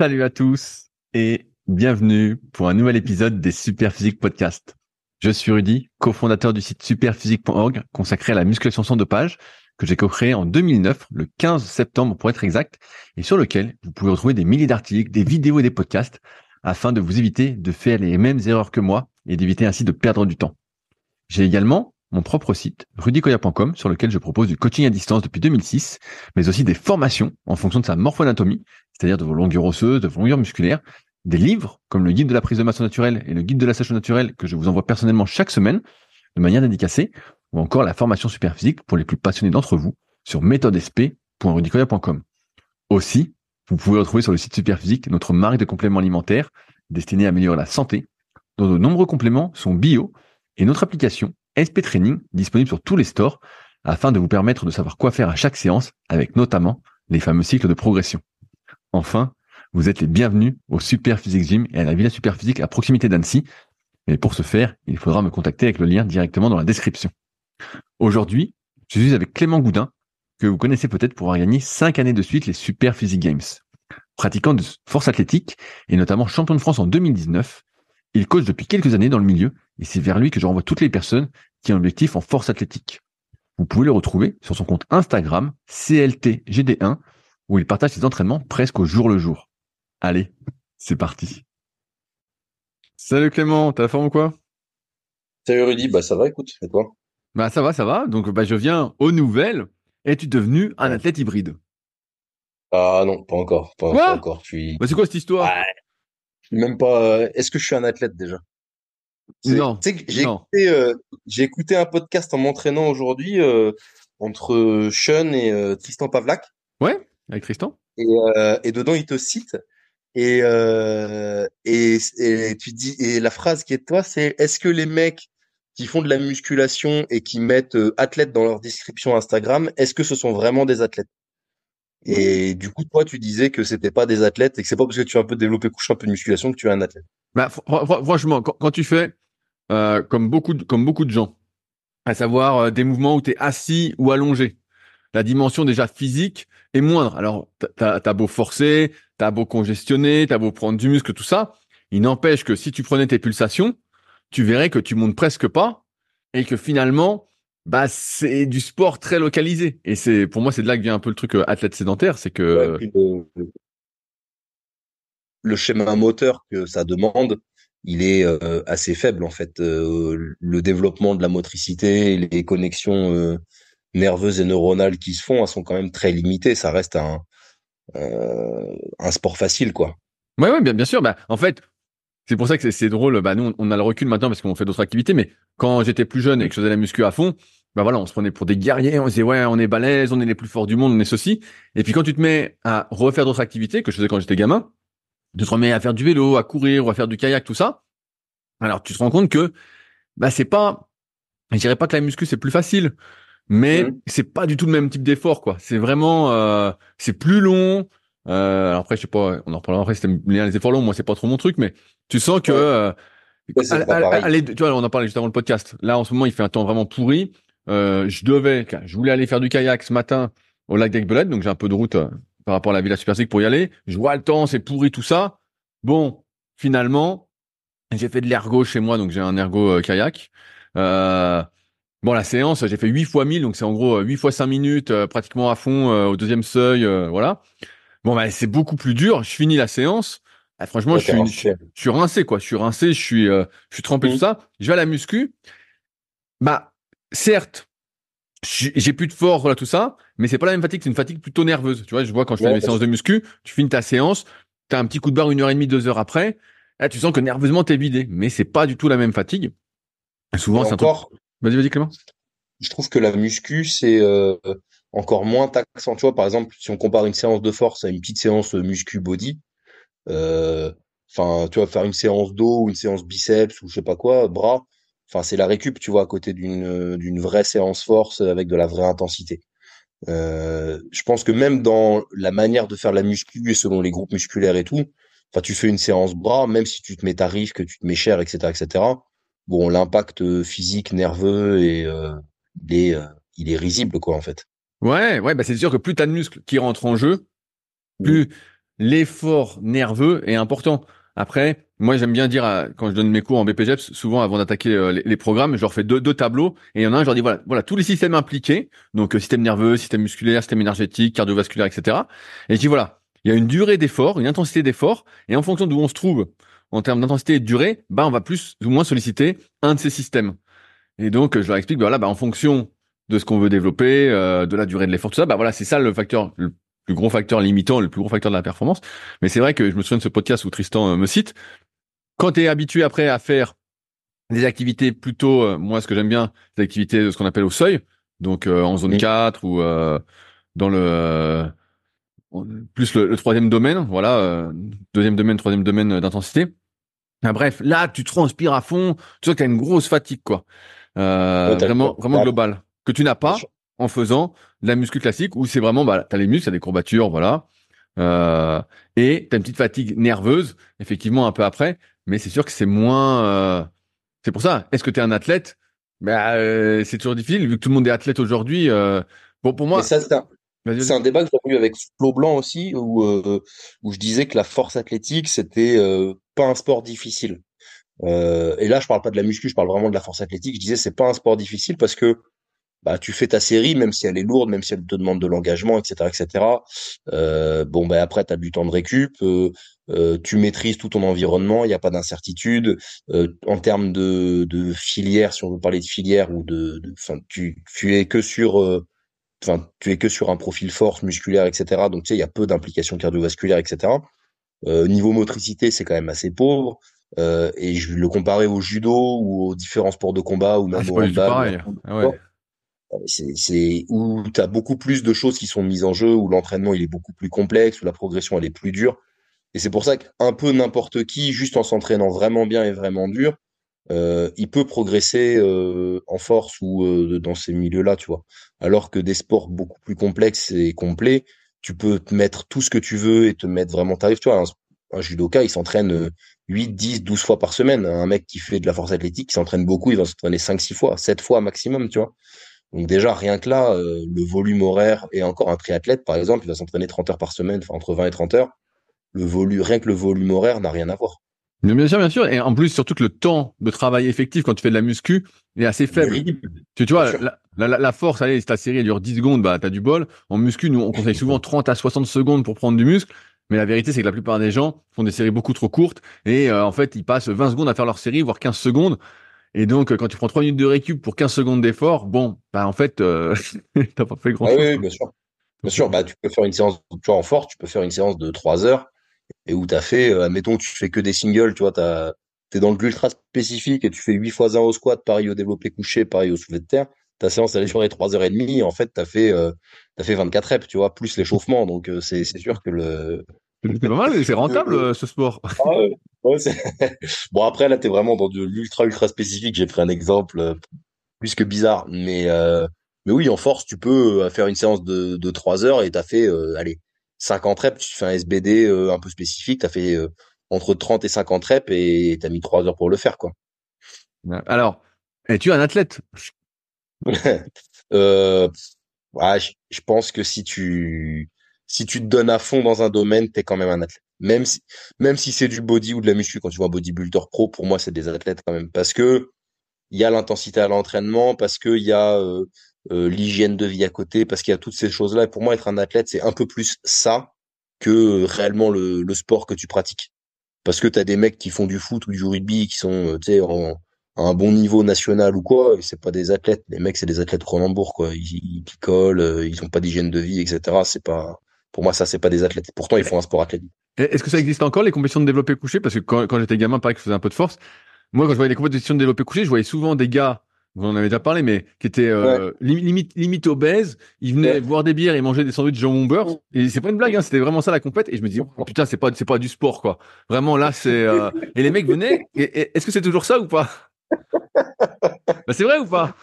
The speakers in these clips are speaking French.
Salut à tous et bienvenue pour un nouvel épisode des Superphysique Podcast. Je suis Rudy, cofondateur du site superphysique.org consacré à la musculation sans dopage que j'ai co-créé en 2009, le 15 septembre pour être exact, et sur lequel vous pouvez retrouver des milliers d'articles, des vidéos et des podcasts afin de vous éviter de faire les mêmes erreurs que moi et d'éviter ainsi de perdre du temps. J'ai également mon propre site, rudicoya.com, sur lequel je propose du coaching à distance depuis 2006, mais aussi des formations en fonction de sa morphoanatomie, c'est-à-dire de vos longueurs osseuses, de vos longueurs musculaires, des livres comme le guide de la prise de masse naturelle et le guide de la sèche naturelle que je vous envoie personnellement chaque semaine de manière dédicacée, ou encore la formation super physique pour les plus passionnés d'entre vous sur méthodesp.rudicoya.com. Aussi, vous pouvez retrouver sur le site Superphysique notre marque de compléments alimentaires destinée à améliorer la santé, dont de nombreux compléments sont bio, et notre application SP Training disponible sur tous les stores afin de vous permettre de savoir quoi faire à chaque séance avec notamment les fameux cycles de progression. Enfin, vous êtes les bienvenus au Super Physique Gym et à la Villa Super Physique à proximité d'Annecy. Mais pour ce faire, il faudra me contacter avec le lien directement dans la description. Aujourd'hui, je suis avec Clément Goudin, que vous connaissez peut-être pour avoir gagné 5 années de suite les Super Physique Games. Pratiquant de force athlétique et notamment champion de France en 2019, il coach depuis quelques années dans le milieu et c'est vers lui que je renvoie toutes les personnes qui ont un objectif en force athlétique. Vous pouvez le retrouver sur son compte Instagram CLTGD1 où il partage ses entraînements presque au jour le jour. Allez, c'est parti. Salut Clément, t'as la forme ou quoi? Salut Rudy, bah ça va, écoute, et toi? Bah ça va, ça va. Donc bah je viens aux nouvelles. Es-tu devenu un athlète hybride? Ah non, pas encore, pas, Quoi? encore. Je suis Bah c'est quoi cette histoire? Ouais. même pas. euh, Est-ce que je suis un athlète déjà? Non, Tu sais que j'ai non. écouté, euh, j'ai écouté un podcast en m'entraînant aujourd'hui euh, entre Sean et euh, Tristan Pavlak, Ouais, avec Tristan? Et, euh, et dedans il te cite. Et, euh, et, et tu dis et la phrase qui est de toi, c'est est-ce que les mecs qui font de la musculation et qui mettent euh, athlète dans leur description Instagram, est-ce que ce sont vraiment des athlètes? Et du coup, toi, tu disais que c'était pas des athlètes et que c'est pas parce que tu as un peu développé couche un peu de musculation que tu es un athlète. Bah, fr- fr- franchement, quand, quand tu fais comme beaucoup de, comme beaucoup de gens, à savoir des mouvements où tu es assis ou allongé, la dimension déjà physique est moindre. Alors, t'as as beau forcer, t'as beau congestionner, t'as beau prendre du muscle, tout ça, il n'empêche que si tu prenais tes pulsations, tu verrais que tu montes presque pas et que finalement, bah c'est du sport très localisé. Et c'est pour moi, c'est de là que vient un peu le truc euh, athlète sédentaire, c'est que le, schéma moteur que ça demande, il est euh, assez faible en fait. Euh, le développement de la motricité, les connexions nerveuses et neuronales qui se font, elles sont quand même très limitées. Ça reste un euh, un sport facile, quoi. Ouais, ouais, bien, bien sûr. Bah, en fait, c'est pour ça que c'est- drôle. Bah, nous, on- a le recul maintenant parce qu'on fait d'autres activités. Mais quand j'étais plus jeune et que je faisais la muscu à fond, bah voilà, on se prenait pour des guerriers. On disait, ouais, on est balèze, on est les plus forts du monde, on est ceci. Et puis quand tu te mets à refaire d'autres activités que je faisais quand j'étais gamin, tu te remets à faire du vélo, à courir ou à faire du kayak, tout ça. Alors, tu te rends compte que, bah, c'est pas, je dirais pas que la muscu c'est plus facile, mais Mhm. c'est pas du tout le même type d'effort, quoi. C'est vraiment, euh, c'est plus long. Euh, alors après, je sais pas, on en reparlera après. C'était les efforts longs, moi c'est pas trop mon truc, mais tu sens que, euh, Ouais, tu vois, on en parlait juste avant le podcast. Là, en ce moment, il fait un temps vraiment pourri. Euh, je devais, je voulais aller faire du kayak ce matin au lac d'Aigbelette, donc j'ai un peu de route euh, par rapport à la Villa Superphysique pour y aller. Je vois le temps, c'est pourri tout ça. Bon, finalement, j'ai fait de l'ergo chez moi, donc j'ai un ergo euh, kayak. Euh, bon, la séance, j'ai fait 8 fois 1000, donc c'est en gros euh, 8 fois 5 minutes, euh, pratiquement à fond euh, au deuxième seuil, euh, voilà. Bon, bah, c'est beaucoup plus dur. Je finis la séance. Ah, franchement, Ouais, je suis, rincé. je, je suis rincé, quoi. Je suis rincé, je suis, euh, je suis trempé, tout ça. Je vais à la muscu. Bah, certes, j'ai plus de force, voilà, tout ça, mais c'est pas la même fatigue, c'est une fatigue plutôt nerveuse. Tu vois, je vois quand je fais mes séances de muscu, tu finis ta séance, t'as un petit coup de barre une heure et demie, deux heures après, là, tu sens que nerveusement t'es vidé, mais c'est pas du tout la même fatigue. Souvent, c'est un truc. encore, Vas-y, vas-y, Clément. je trouve que la muscu, c'est euh, encore moins taxant. Tu vois, par exemple, si on compare une séance de force à une petite séance muscu body, euh, enfin, tu vois, faire une séance dos ou une séance biceps ou je sais pas quoi, bras, enfin, c'est la récup, tu vois, à côté d'une d'une vraie séance force avec de la vraie intensité. Euh, je pense que même dans la manière de faire la muscu et selon les groupes musculaires et tout, enfin, tu fais une séance bras, même si tu te mets tarif, que tu te mets cher, etc., etc. Bon, l'impact euh, physique, nerveux et euh, il est, euh, il est risible, quoi, en fait. Ouais, ouais, bah c'est sûr que plus t'as de muscles qui rentrent en jeu, plus l'effort nerveux est important. Après, moi, j'aime bien dire, quand je donne mes cours en BPGEPS, souvent avant d'attaquer euh, les, programmes, je leur fais deux, deux tableaux et il y en a un, je leur dis voilà, voilà tous les systèmes impliqués, donc euh, système nerveux, système musculaire, système énergétique, cardiovasculaire, etc. Et je dis voilà, il y a une durée d'effort, une intensité d'effort, et en fonction d'où on se trouve en termes d'intensité et de durée, bah on va plus ou moins solliciter un de ces systèmes. Et donc, je leur explique, bah, voilà, bah, en fonction de ce qu'on veut développer, euh, de la durée de l'effort, tout ça, bah voilà, c'est ça le facteur, le plus gros facteur limitant, le plus gros facteur de la performance. Mais c'est vrai que je me souviens de ce podcast où Tristan euh, me cite. Quand tu es habitué après à faire des activités plutôt, euh, moi ce que j'aime bien, des activités de ce qu'on appelle au seuil, donc en zone 4 ou dans le plus le, troisième domaine, voilà, deuxième domaine, troisième domaine d'intensité. bref, là tu transpires à fond, tu vois que tu as une grosse fatigue quoi. vraiment vraiment global que tu n'as pas en faisant de la muscu classique où c'est vraiment, bah, tu as les muscles, tu as des courbatures, voilà. Euh, et tu as une petite fatigue nerveuse, effectivement, un peu après. Mais c'est sûr que c'est moins... Euh, c'est pour ça. Est-ce que tu es un athlète? Bah, euh, C'est toujours difficile, vu que tout le monde est athlète aujourd'hui. bon, pour moi... ça, c'est un... débat que j'ai eu avec Flo Blanc aussi, où, où je disais que la force athlétique, c'était pas un sport difficile. et là, je parle pas de la muscu, je parle vraiment de la force athlétique. Je disais, c'est pas un sport difficile parce que bah, tu fais ta série, même si elle est lourde, même si elle te demande de l'engagement, etc., etc. Euh, bon, ben après, tu as du temps de récup, euh, euh, tu maîtrises tout ton environnement, il n'y a pas d'incertitude. Euh, en termes de, de filière, si on veut parler de filière ou de, enfin, tu, tu es que sur, euh, enfin, tu es que sur un profil force musculaire, etc. Donc, tu sais, il y a peu d'implications cardiovasculaires, etc. niveau motricité, c'est quand même assez pauvre. et je le comparer au judo ou aux différents sports de combat ou même ah, au handball. Ah ouais c'est où tu as beaucoup plus de choses qui sont mises en jeu, où l'entraînement il est beaucoup plus complexe, où la progression elle est plus dure. Et c'est pour ça qu'un peu n'importe qui, juste en s'entraînant vraiment bien et vraiment dur, euh, il peut progresser euh, en force ou euh, dans ces milieux-là, tu vois. Alors que des sports beaucoup plus complexes et complets, tu peux te mettre tout ce que tu veux et te mettre vraiment tarif. Tu vois, un, un judoka, il s'entraîne 8, 10, 12 fois par semaine. Un mec qui fait de la force athlétique, qui s'entraîne beaucoup, il va s'entraîner 5, 6 fois, 7 fois maximum, tu vois. Donc déjà, rien que là, le volume horaire, et encore un triathlète, par exemple, il va s'entraîner 30 heures par semaine, entre 20 et 30 heures. Le volume, rien que le volume horaire n'a rien à voir. Bien sûr, bien sûr. Et en plus, surtout que le temps de travail effectif quand tu fais de la muscu est assez faible. Tu, tu vois, la, la, la, force, allez, si ta série elle dure 10 secondes, bah, t'as du bol. En muscu, nous, on conseille souvent 30 à 60 secondes pour prendre du muscle. Mais la vérité, c'est que la plupart des gens font des séries beaucoup trop courtes et euh, en fait, ils passent 20 secondes à faire leur série, voire 15 secondes. Et donc, quand tu prends 3 minutes de récup pour 15 secondes d'effort, bon, bah en fait, euh, t'as pas fait grand-chose. Ah oui, bien sûr. Bien sûr, bah tu peux faire une séance, tu vois, en fort, tu peux faire une séance de 3 heures et où tu as fait, euh, admettons, tu fais que des singles, tu vois, tu es dans l'ultra spécifique et tu fais 8 fois 1 au squat, pareil au développé couché, pareil au soulevé de terre. Ta séance, elle 3 et demie et en fait, tu as fait, euh, as fait 24 reps, tu vois, plus l'échauffement. Donc, euh, c'est sûr que le, c'est pas mal, c'est rentable euh, ce sport. Ah ouais, bon après là t'es vraiment dans de l'ultra ultra spécifique. J'ai pris un exemple euh, plus que bizarre, mais euh, mais oui en force tu peux faire une séance de de trois heures et t'as fait allez 50 reps. Tu fais un SBD un peu spécifique, t'as fait entre 30 et 50 reps et t'as mis trois heures pour le faire quoi. Alors es-tu un athlète? Euh, ouais, je pense que si tu si tu te donnes à fond dans un domaine, t'es quand même un athlète. Même si, même si c'est du body ou de la muscu, quand tu vois un bodybuilder pro, pour moi, c'est des athlètes quand même. Parce que il y a l'intensité à l'entraînement, parce qu'il y a euh, euh, l'hygiène de vie à côté, parce qu'il y a toutes ces choses-là. Et pour moi, être un athlète, c'est un peu plus ça que réellement le, le sport que tu pratiques. Parce que tu as des mecs qui font du foot ou du rugby, qui sont, euh, en, à un bon niveau national ou quoi, c'est pas des athlètes. Les mecs, c'est des athlètes Cronenbourg, quoi. Ils, ils picolent, ils ont pas d'hygiène de vie, etc. C'est pas, pour moi, ça, c'est pas des athlètes. Pourtant, ils font un sport athlétique. Est-ce que ça existe encore, les compétitions de développé couché? Parce que quand, quand j'étais gamin, pareil que je faisais un peu de force. Moi, quand je voyais les compétitions de développé couché, je voyais souvent des gars, vous en avez déjà parlé, mais qui étaient euh, limite, limite obèses. Ils venaient boire des bières et manger des sandwichs jambon beurre. Et c'est pas une blague, hein, c'était vraiment ça la compète. Et je me dis, oh, putain, c'est pas, c'est pas du sport, quoi. Vraiment, là, c'est. Euh... et les mecs venaient. Et, est-ce que c'est toujours ça ou pas? Bah, C'est vrai ou pas?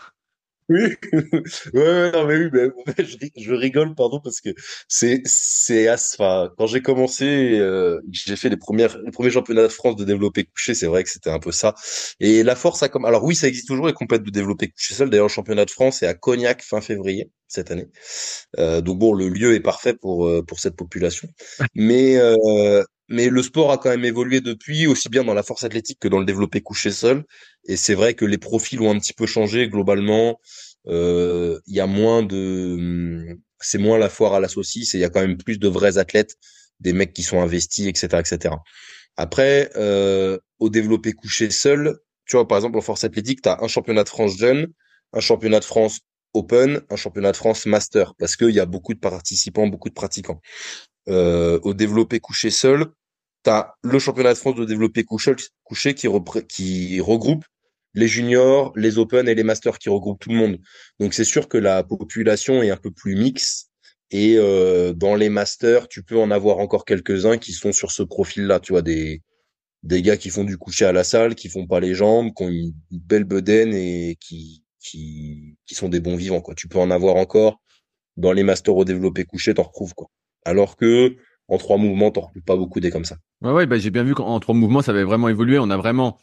oui, ouais, non, mais oui, mais, je, rigole, pardon, parce que c'est, c'est, enfin, quand j'ai commencé, euh, j'ai fait les premières, les premiers championnats de France de développer couché, c'est vrai que c'était un peu ça. Et la force a comme, alors oui, ça existe toujours les compètes de développer couché seul. D'ailleurs, le championnat de France est à Cognac fin février. Cette année. Euh, donc bon, le lieu est parfait pour euh, pour cette population. Mais euh, mais le sport a quand même évolué depuis, aussi bien dans la force athlétique que dans le développé couché seul. Et c'est vrai que les profils ont un petit peu changé globalement. Il y a moins de, c'est moins la foire à la saucisse et il y a quand même plus de vrais athlètes, des mecs qui sont investis, etc., etc. Après, au développé couché seul, tu vois, par exemple, en force athlétique, tu as un championnat de France jeune, un championnat de France Open, un championnat de France Master, parce qu'il y a beaucoup de participants, beaucoup de pratiquants. Euh, au développé couché seul, tu as le championnat de France de développé couché, qui, regroupe les juniors, les Open et les Masters, qui regroupent tout le monde. Donc c'est sûr que la population est un peu plus mixte. Et euh, dans les masters, tu peux en avoir encore quelques-uns qui sont sur ce profil-là, tu vois, des, des gars qui font du coucher à la salle, qui font pas les jambes, qui ont une, belle bedaine et qui, qui, qui sont des bons vivants, quoi. Tu peux en avoir encore dans les masters au développé couché, t'en retrouves, quoi. Alors que, en trois mouvements, t'en retrouves pas beaucoup des comme ça. Ouais, ouais, bah, j'ai bien vu qu'en trois mouvements, ça avait vraiment évolué. On a vraiment,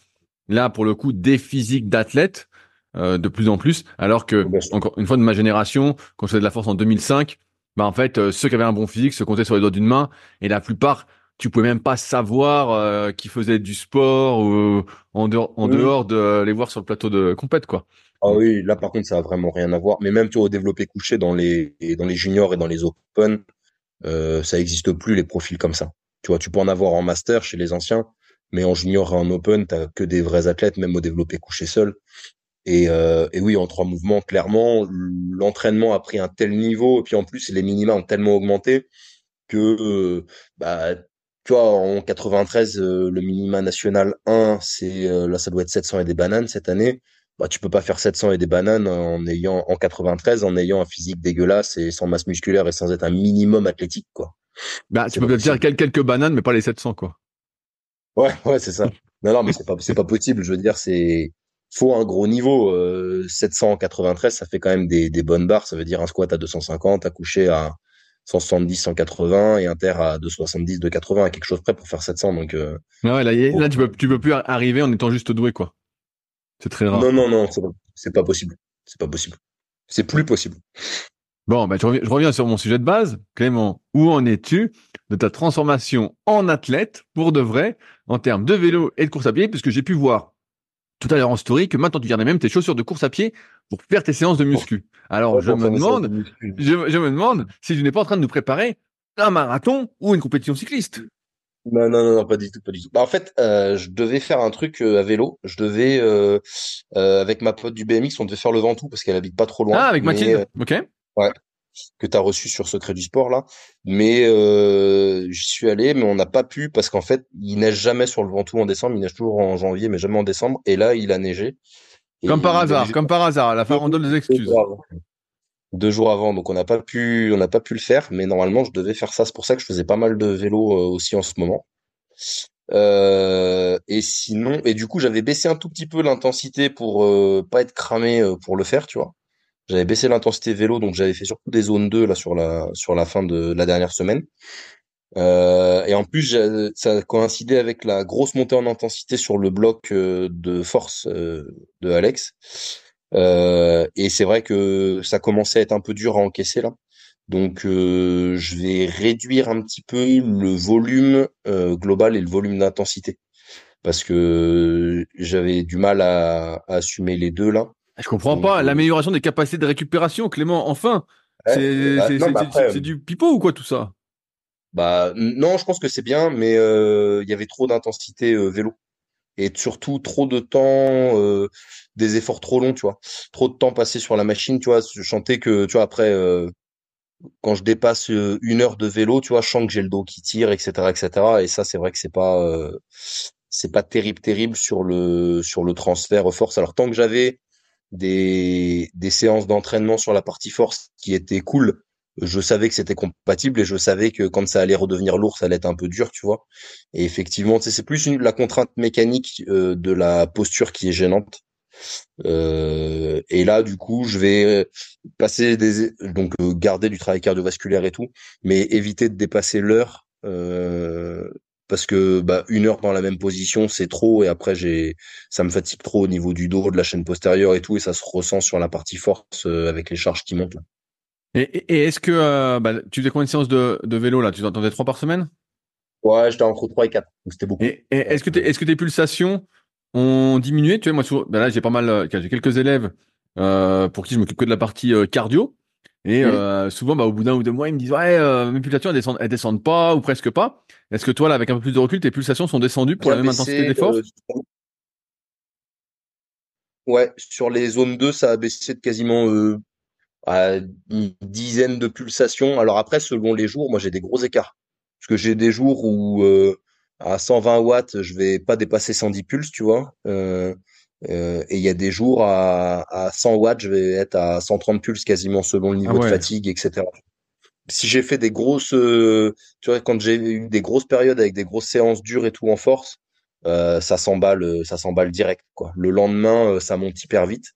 là, pour le coup, des physiques d'athlètes, euh, de plus en plus. Alors que, encore une fois, de ma génération, quand je faisais de la force en 2005, bah, en fait, euh, ceux qui avaient un bon physique se comptaient sur les doigts d'une main et la plupart, tu pouvais même pas savoir euh, qu'ils faisaient du sport ou en dehors, en dehors de les voir sur le plateau de compète, quoi. Ah oui, là par contre ça a vraiment rien à voir. Mais même tu au développé couché dans les dans les juniors et dans les open, euh, ça existe plus les profils comme ça. Tu vois, tu peux en avoir en master chez les anciens, mais en junior et en open, t'as que des vrais athlètes, même au développé couché seul. Et, euh, oui, en trois mouvements, clairement, l'entraînement a pris un tel niveau, et puis en plus les minima ont tellement augmenté que euh, bah tu vois, en 93, euh, le minima national 1, c'est là, ça doit être 700 et des bananes cette année. Bah, tu peux pas faire 700 et des bananes en ayant en 93 en ayant un physique dégueulasse et sans masse musculaire et sans être un minimum athlétique quoi. Bah, tu peux peut-être dire quelques bananes mais pas les 700 quoi. Ouais, ouais, c'est ça. non non, mais c'est pas c'est pas possible, je veux dire c'est faut un gros niveau euh, 793 ça fait quand même des, des bonnes barres, ça veut dire un squat à 250, à coucher à 170, 180 et un terre à 270, 280, à quelque chose près pour faire 700. Donc, euh, ouais, là, là tu, peux, tu peux plus arriver en étant juste doué, quoi. C'est très rare. Non, non, non, c'est pas, possible. C'est pas possible. C'est plus possible. Bon, ben, je, reviens, je reviens sur mon sujet de base. Clément, où en es-tu de ta transformation en athlète pour de vrai en termes de vélo et de course à pied? Puisque j'ai pu voir tout à l'heure en story que maintenant tu gardais même tes chaussures de course à pied pour faire tes séances de muscu. Alors, je me demande, je, me demande si tu n'es pas en train de nous préparer un marathon ou une compétition cycliste. Non, non, non, pas du tout, pas du tout. Bah, en fait, euh, je devais faire un truc euh, à vélo. Je devais, euh, avec ma pote du BMX, on devait faire le Ventoux parce qu'elle habite pas trop loin. Ah, avec Mathilde. ok. Ouais. Que tu as reçu sur Secret du Sport là. Mais j'y suis allé, mais on n'a pas pu parce qu'en fait, il neige jamais sur le Ventoux en décembre. Il neige toujours en janvier, mais jamais en décembre. Et là, il a neigé. Comme par hasard, comme par hasard. À la donne des excuses. Deux jours avant, donc on n'a pas pu, on n'a pas pu le faire, mais normalement je devais faire ça. C'est pour ça que je faisais pas mal de vélo euh, aussi en ce moment. Euh, et sinon, et du coup j'avais baissé un tout petit peu l'intensité pour euh, pas être cramé pour le faire, tu vois. J'avais baissé l'intensité vélo, donc j'avais fait surtout des zones 2 là sur la sur la fin de la dernière semaine. Euh, et en plus, ça a coïncidé avec la grosse montée en intensité sur le bloc euh, de force euh, de Alex. Et c'est vrai que ça commençait à être un peu dur à encaisser là. Donc, je vais réduire un petit peu le volume global et le volume d'intensité parce que j'avais du mal à, assumer les deux là. Je comprends pas l'amélioration des capacités de récupération, Clément. Enfin, bah, c'est du pipeau ou quoi tout ça? Bah non, je pense que c'est bien, mais euh, il y avait trop d'intensité euh, vélo et surtout trop de temps, euh, des efforts trop longs, tu vois, trop de temps passé sur la machine, tu vois. Je chantais que, tu vois, après quand je dépasse une heure de vélo, tu vois, je sens que j'ai le dos qui tire, etc., etc. Et ça, c'est vrai que c'est pas c'est pas terrible, terrible sur le sur le transfert force. Alors tant que j'avais des des séances d'entraînement sur la partie force qui étaient cool je savais que c'était compatible et je savais que quand ça allait redevenir lourd, ça allait être un peu dur, tu vois. Et effectivement, c'est plus une, la contrainte mécanique euh, de la posture qui est gênante. Euh, et là, du coup, je vais passer des donc euh, garder du travail cardiovasculaire et tout, mais éviter de dépasser l'heure parce que bah, une heure dans la même position, c'est trop et après j'ai ça me fatigue trop au niveau du dos, de la chaîne postérieure et tout et ça se ressent sur la partie force avec les charges qui montent. Et, est-ce que bah, tu faisais combien de séances de, de vélo là? Tu en faisais trois par semaine? Ouais, j'étais entre 3 et 4, donc c'était beaucoup. Et, est-ce que, est-ce que tes pulsations ont diminué Tu vois, moi, ben là, j'ai pas mal, j'ai quelques élèves euh, pour qui je m'occupe que de la partie cardio. Et euh, souvent, bah, au bout d'un ou deux mois, ils me disent ouais, euh, mes pulsations elles descendent, elles descendent pas ou presque pas. Est-ce que toi, là, avec un peu plus de recul, tes pulsations sont descendues pour la même intensité d'effort? Ouais, sur les zones 2, ça a baissé de quasiment euh, à une dizaine de pulsations. Alors après, selon les jours, moi j'ai des gros écarts. Parce que j'ai des jours où à 120 watts, je vais pas dépasser 110 pulses, tu vois. Euh, et il y a des jours à, à 100 watts, je vais être à 130 pulses quasiment selon le niveau ah de fatigue, etc. Si j'ai fait des grosses, euh, tu vois, quand j'ai eu des grosses périodes avec des grosses séances dures et tout en force, euh, ça s'emballe, ça s'emballe direct. Quoi. Le lendemain, ça monte hyper vite.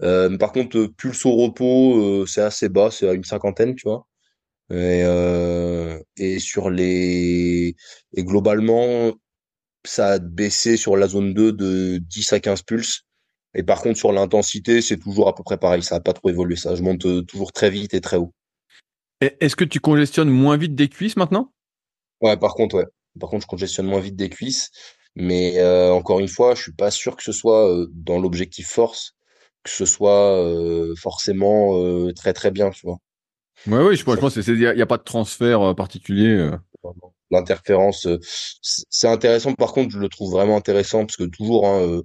par contre, pulse au repos, c'est assez bas, c'est à une cinquantaine, tu vois. Et, et sur les, et globalement, ça a baissé sur la zone 2 de 10 à 15 pulses. Et par contre, sur l'intensité, c'est toujours à peu près pareil. Ça n'a pas trop évolué. Ça, je monte euh, toujours très vite et très haut. Est-ce que tu congestionnes moins vite des cuisses maintenant? Ouais, par contre, ouais. Par contre, je congestionne moins vite des cuisses. Mais euh, encore une fois, je suis pas sûr que ce soit euh, dans l'objectif force, que ce soit forcément très très bien, tu vois. Ouais, oui, je, pense qu'il n'y a, pas de transfert particulier l'interférence. Euh, c'est intéressant. Par contre, je le trouve vraiment intéressant parce que toujours, hein, euh,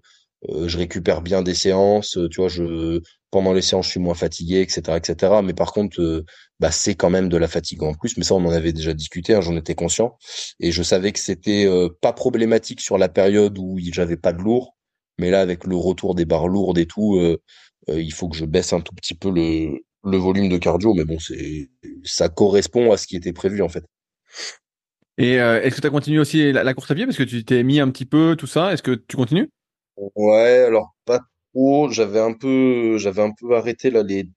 euh, je récupère bien des séances. Tu vois, je pendant les séances, je suis moins fatigué, etc., etc. Mais par contre, bah, c'est quand même de la fatigue en plus. Mais ça, on en avait déjà discuté. Hein, J'en étais conscient et je savais que c'était pas problématique sur la période où j'avais pas de lourd. Mais là, avec le retour des barres lourdes et tout, il faut que je baisse un tout petit peu le, le volume de cardio. Mais bon, c'est ça correspond à ce qui était prévu en fait. Et euh, est-ce que tu as continué aussi la, course à pied? Parce que tu t'es mis un petit peu tout ça Est-ce que tu continues? Ouais, alors pas trop. J'avais un peu, j'avais un peu arrêté là les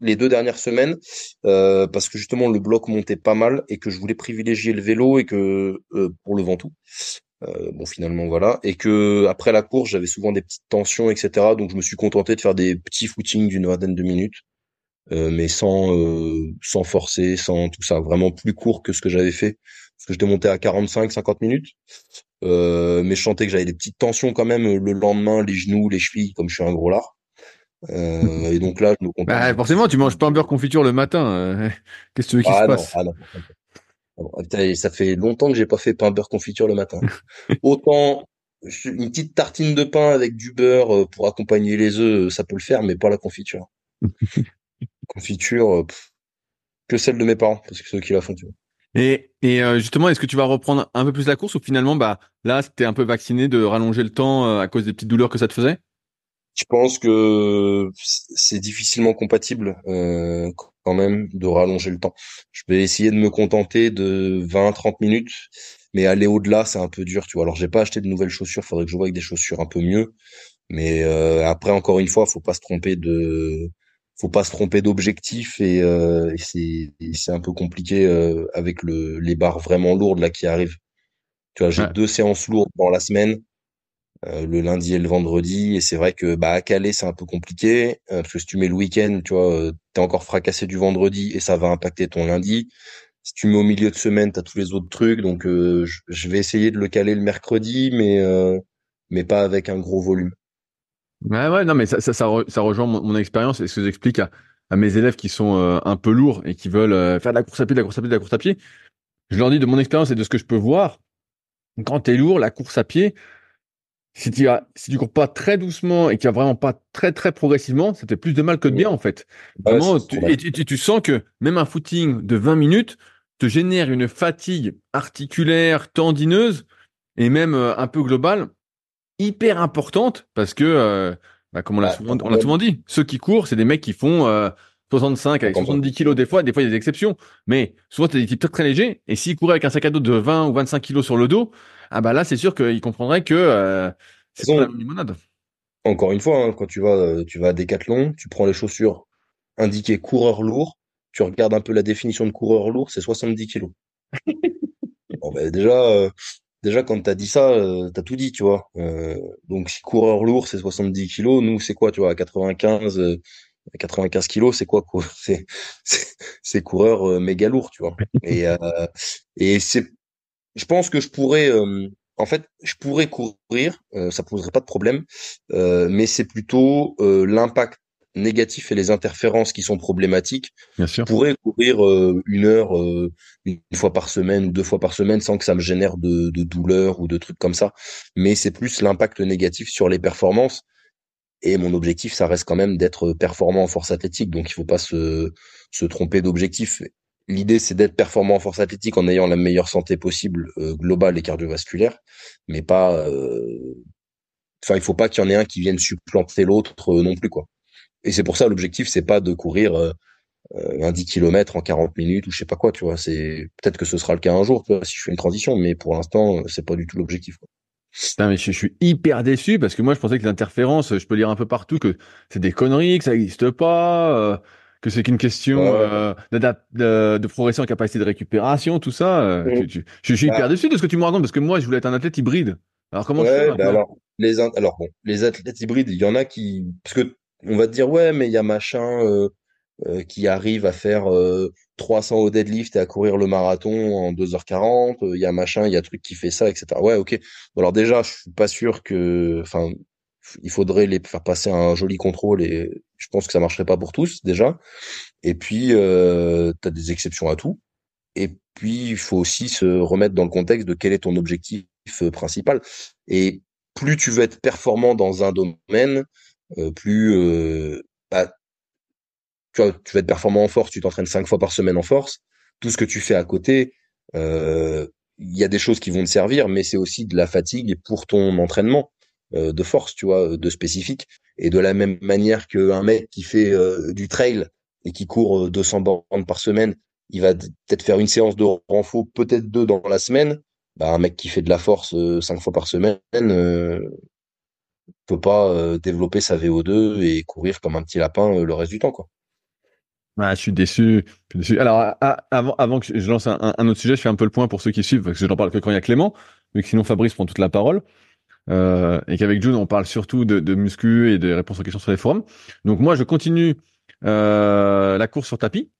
les deux dernières semaines euh, parce que justement le bloc montait pas mal et que je voulais privilégier le vélo et que euh, pour le Ventoux. Euh, bon finalement voilà et que après la course j'avais souvent des petites tensions etc donc je me suis contenté de faire des petits footings d'une vingtaine de minutes mais sans euh, sans forcer, sans tout ça, vraiment plus court que ce que j'avais fait. Parce que j'étais monté à 45-50 minutes. Euh, mais je sentais que j'avais des petites tensions quand même le lendemain, les genoux, les chevilles, comme je suis un gros lard. Euh, et donc là, je me. Bah, forcément, tu manges pas un beurre confiture le matin. Qu'est-ce que tu veux qu'il ah se passe ah non, Ça fait longtemps que j'ai pas fait pain beurre confiture le matin. Autant une petite tartine de pain avec du beurre pour accompagner les œufs, ça peut le faire, mais pas la confiture. confiture, euh, que celle de mes parents, parce que c'est eux qui la font. Tu vois. Et, et euh, justement, est-ce que tu vas reprendre un peu plus la course ou finalement, bah là, c'était un peu vacciné de rallonger le temps euh, à cause des petites douleurs que ça te faisait? Je pense que c'est difficilement compatible quand même de rallonger le temps. Je vais essayer de me contenter de 20-30 minutes, mais aller au-delà, c'est un peu dur, tu vois. Alors, j'ai pas acheté de nouvelles chaussures, faudrait que je voie avec des chaussures un peu mieux. Mais après, encore une fois, faut pas se tromper de faut pas se tromper d'objectif et, euh, c'est c'est un peu compliqué euh, avec le les barres vraiment lourdes là qui arrivent. Tu vois, j'ai deux séances lourdes dans la semaine, euh, le lundi et le vendredi et c'est vrai que bah à Calais c'est un peu compliqué parce que si tu mets le week-end, tu vois, t'es encore fracassé du vendredi et ça va impacter ton lundi. Si tu mets au milieu de semaine, t'as tous les autres trucs donc je vais essayer de le caler le mercredi mais mais pas avec un gros volume. Ouais, ouais, non, mais ça, ça, ça, rejoint mon, expérience et ce que j'explique à, à, mes élèves qui sont euh, un peu lourds et qui veulent euh, faire de la course à pied, de la course à pied, de la course à pied. Je leur dis de mon expérience et de ce que je peux voir, quand tu es lourd, la course à pied, si tu as, si tu cours pas très doucement et qu'il y a vraiment pas très très progressivement, ça fait plus de mal que de bien en fait. Vraiment, tu, et, tu, sens que même un footing de 20 minutes te génère une fatigue articulaire, tendineuse et même euh, un peu globale hyper importante parce que, euh, bah, comme on l'a souvent, on l'a souvent dit, ceux qui courent, c'est des mecs qui font 65 euh, avec 70 kilos des fois, des fois il y a des exceptions, mais souvent c'est des types très, très légers. Et s'ils couraient avec un sac à dos de 20 ou 25 kilos sur le dos, ah bah là c'est sûr qu'ils comprendraient que euh, c'est pas la limonade. Encore une fois, hein, quand tu vas, tu vas à Decathlon, tu prends les chaussures indiquées coureur lourd, tu regardes un peu la définition de coureur lourd, c'est 70 kilos. bon, bah, déjà, déjà quand t'as dit ça, euh, t'as tout dit, tu vois. Euh, donc si coureur lourd c'est 70 kilos, nous c'est quoi, tu vois, à 95, 95 kilos, c'est quoi, quoi? C'est c'est coureur euh, méga lourd, tu vois. Et euh, et c'est, je pense que je pourrais, euh, en fait, je pourrais courir, ça poserait pas de problème, mais c'est plutôt l'impact négatif et les interférences qui sont problématiques. Bien sûr. Je pourrais courir une heure une fois par semaine ou deux fois par semaine sans que ça me génère de, de douleur ou de trucs comme ça. Mais c'est plus l'impact négatif sur les performances. Et mon objectif, ça reste quand même d'être performant en force athlétique. Donc, il faut pas se, se tromper d'objectif. L'idée, c'est d'être performant en force athlétique en ayant la meilleure santé possible euh, globale et cardiovasculaire, mais pas. Euh... Enfin, il faut pas qu'il y en ait un qui vienne supplanter l'autre euh, non plus, quoi. Et c'est pour ça l'objectif, c'est pas de courir euh, un 10 km en 40 minutes ou je sais pas quoi, tu vois. C'est peut-être que ce sera le cas un jour, tu vois, si je fais une transition, mais pour l'instant, c'est pas du tout l'objectif. Putain, mais je, suis hyper déçu parce que moi, je pensais que les interférences, je peux lire un peu partout que c'est des conneries, que ça n'existe pas, euh, que c'est qu'une question euh, de, de, progression en capacité de récupération, tout ça. Euh, je, suis hyper bah. déçu de ce que tu me racontes parce que moi, je voulais être un athlète hybride. Alors comment je fais bah alors, les alors bon, les athlètes hybrides, il y en a qui parce que on va te dire ouais, mais il y a machin euh, euh, qui arrive à faire 300 au deadlift et à courir le marathon en 2h40, il y a machin, il y a truc qui fait ça, etc. Ouais, ok. alors déjà, je suis pas sûr que, enfin, il faudrait les faire passer un joli contrôle et je pense que ça marcherait pas pour tous déjà. Et puis, euh, tu as des exceptions à tout. Et puis, il faut aussi se remettre dans le contexte de quel est ton objectif principal. Et plus tu veux être performant dans un domaine, euh, plus euh, bah, tu, vois, tu vas être performant en force, tu t'entraînes cinq fois par semaine en force. Tout ce que tu fais à côté, euh, il y a des choses qui vont te servir, mais c'est aussi de la fatigue pour ton entraînement euh, de force, tu vois, de spécifique. Et de la même manière qu'un mec qui fait euh, du trail et qui court 200 bornes par semaine, il va peut-être faire une séance de renfort, peut-être deux dans la semaine. Bah, un mec qui fait de la force cinq fois par semaine peut pas développer sa VO2 et courir comme un petit lapin le reste du temps, quoi. Ah, je suis déçu. Alors, avant, avant que je lance un, autre sujet, je fais un peu le point pour ceux qui suivent, parce que je n'en parle que quand il y a Clément, mais que sinon Fabrice prend toute la parole. Euh, et qu'avec June, on parle surtout de, de muscu et de réponses aux questions sur les forums. Donc moi, je continue euh, la course sur tapis.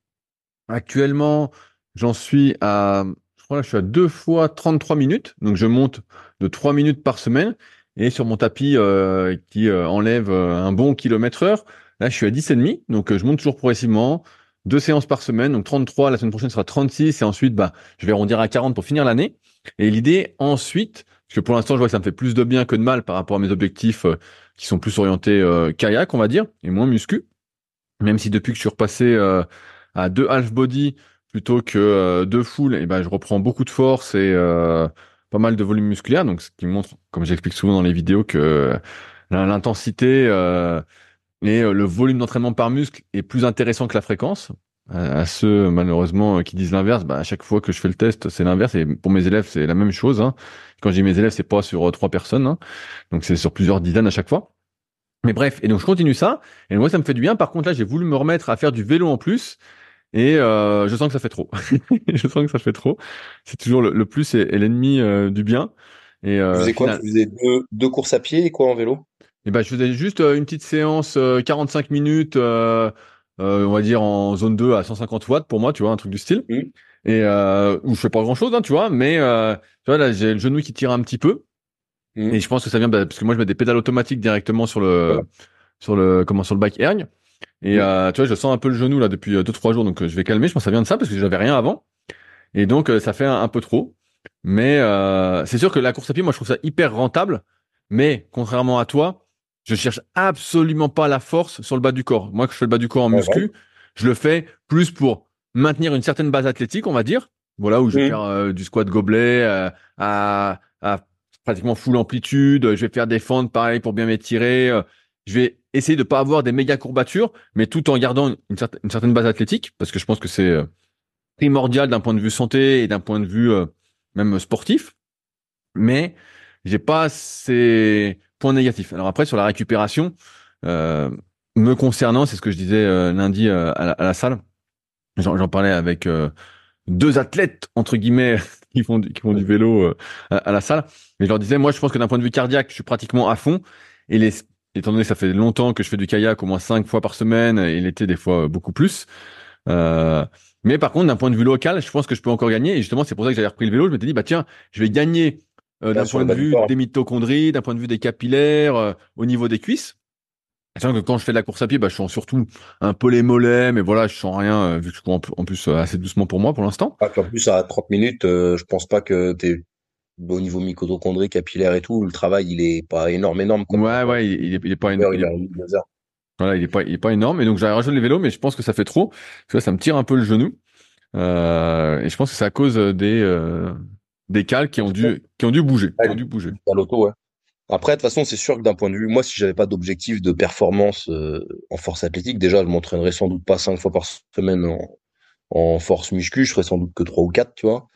Actuellement, j'en suis à, je crois que je suis à deux fois 33 minutes. Donc je monte de 3 minutes par semaine. Et sur mon tapis euh, qui euh, enlève euh, un bon kilomètre heure, Là, je suis à 10,5, donc euh, je monte toujours progressivement. Deux séances par semaine, donc 33, la semaine prochaine sera 36, et ensuite, bah, je vais arrondir à 40 pour finir l'année. Et l'idée, ensuite, parce que pour l'instant, je vois que ça me fait plus de bien que de mal par rapport à mes objectifs euh, qui sont plus orientés euh, kayak, on va dire, et moins muscu. Même si depuis que je suis repassé à deux half body plutôt que deux full, et ben je reprends beaucoup de force et pas mal de volume musculaire, donc ce qui montre, comme j'explique souvent dans les vidéos, que l'intensité et euh, le volume d'entraînement par muscle est plus intéressant que la fréquence. À ceux malheureusement euh, qui disent l'inverse, bah, à chaque fois que je fais le test, c'est l'inverse. Et pour mes élèves, c'est la même chose. Hein. Quand j'ai mes élèves, c'est pas sur euh, trois personnes, hein. donc c'est sur plusieurs dizaines à chaque fois. Mais bref, et donc je continue ça. Et moi, ça me fait du bien. Par contre, là, j'ai voulu me remettre à faire du vélo en plus. Et euh, je sens que ça fait trop. je sens que ça fait trop. C'est toujours le, plus et, l'ennemi du bien. Et, euh, tu faisais quoi? Tu faisais deux, deux courses à pied et quoi en vélo? Et ben, je faisais juste euh, une petite séance 45 euh, minutes, euh, on va dire en zone 2 à 150 watts pour moi, tu vois, un truc du style. Mmh. Et où je fais pas grand chose, hein, tu vois, mais tu vois là j'ai le genou qui tire un petit peu. Mmh. Et je pense que ça vient bah, parce que moi je mets des pédales automatiques directement sur le sur le comment sur le bike ergne. Et mmh. tu vois, je sens un peu le genou là depuis 2-3 jours, donc je vais calmer. Je pense que ça vient de ça parce que j'avais rien avant. Et donc ça fait un, un peu trop. Mais c'est sûr que la course à pied, moi je trouve ça hyper rentable. Mais contrairement à toi, je cherche absolument pas la force sur le bas du corps. Moi, que je fais le bas du corps en muscu, je le fais plus pour maintenir une certaine base athlétique, on va dire. Voilà, où je vais faire euh, du squat gobelet euh, à, à, pratiquement full amplitude. Je vais faire des fentes pareil pour bien m'étirer. Euh, je vais essayer de pas avoir des méga courbatures, mais tout en gardant une, certaine, base athlétique, parce que je pense que c'est primordial d'un point de vue santé et d'un point de vue même sportif. Mais j'ai pas ces point négatif. Alors après, sur la récupération, euh, me concernant, c'est ce que je disais euh, lundi euh, à, la, salle. J'en parlais avec deux athlètes entre guillemets qui font du, qui font du vélo à, la salle. Mais je leur disais, moi, je pense que d'un point de vue cardiaque, je suis pratiquement à fond. Et les étant donné que ça fait longtemps que je fais du kayak au moins cinq fois par semaine et l'été des fois beaucoup plus. Euh, mais par contre, d'un point de vue local, je pense que je peux encore gagner. Et justement, c'est pour ça que j'avais repris le vélo. Je m'étais dit, bah tiens, je vais gagner euh, d'un point de vue des mitochondries, d'un point de vue des capillaires, euh, au niveau des cuisses. C'est que quand je fais de la course à pied, bah, je sens surtout un peu les mollets, mais voilà, je sens rien, euh, vu que je cours en plus assez doucement pour moi pour l'instant. Ah, en plus, à 30 minutes, je pense pas que t'es au niveau mitochondrie, capillaire et tout, le travail, il est pas énorme, énorme. Ouais, ouais, il, est, pas énorme. Voilà, il est pas, il est pas énorme. Et donc, j'ai rajouté le vélo, mais je pense que ça fait trop. Ça me tire un peu le genou. Euh, et je pense que c'est à cause des, euh, des cales qui ont dû, qui ont dû bouger, qui ont dû bouger. À l'auto, ouais. Après, de toute façon, c'est sûr que d'un point de vue, moi, si j'avais pas d'objectif de performance euh, en force athlétique, déjà, je m'entraînerais sans doute pas cinq fois par semaine en, en force muscu, je ferais sans doute que trois ou quatre, tu vois,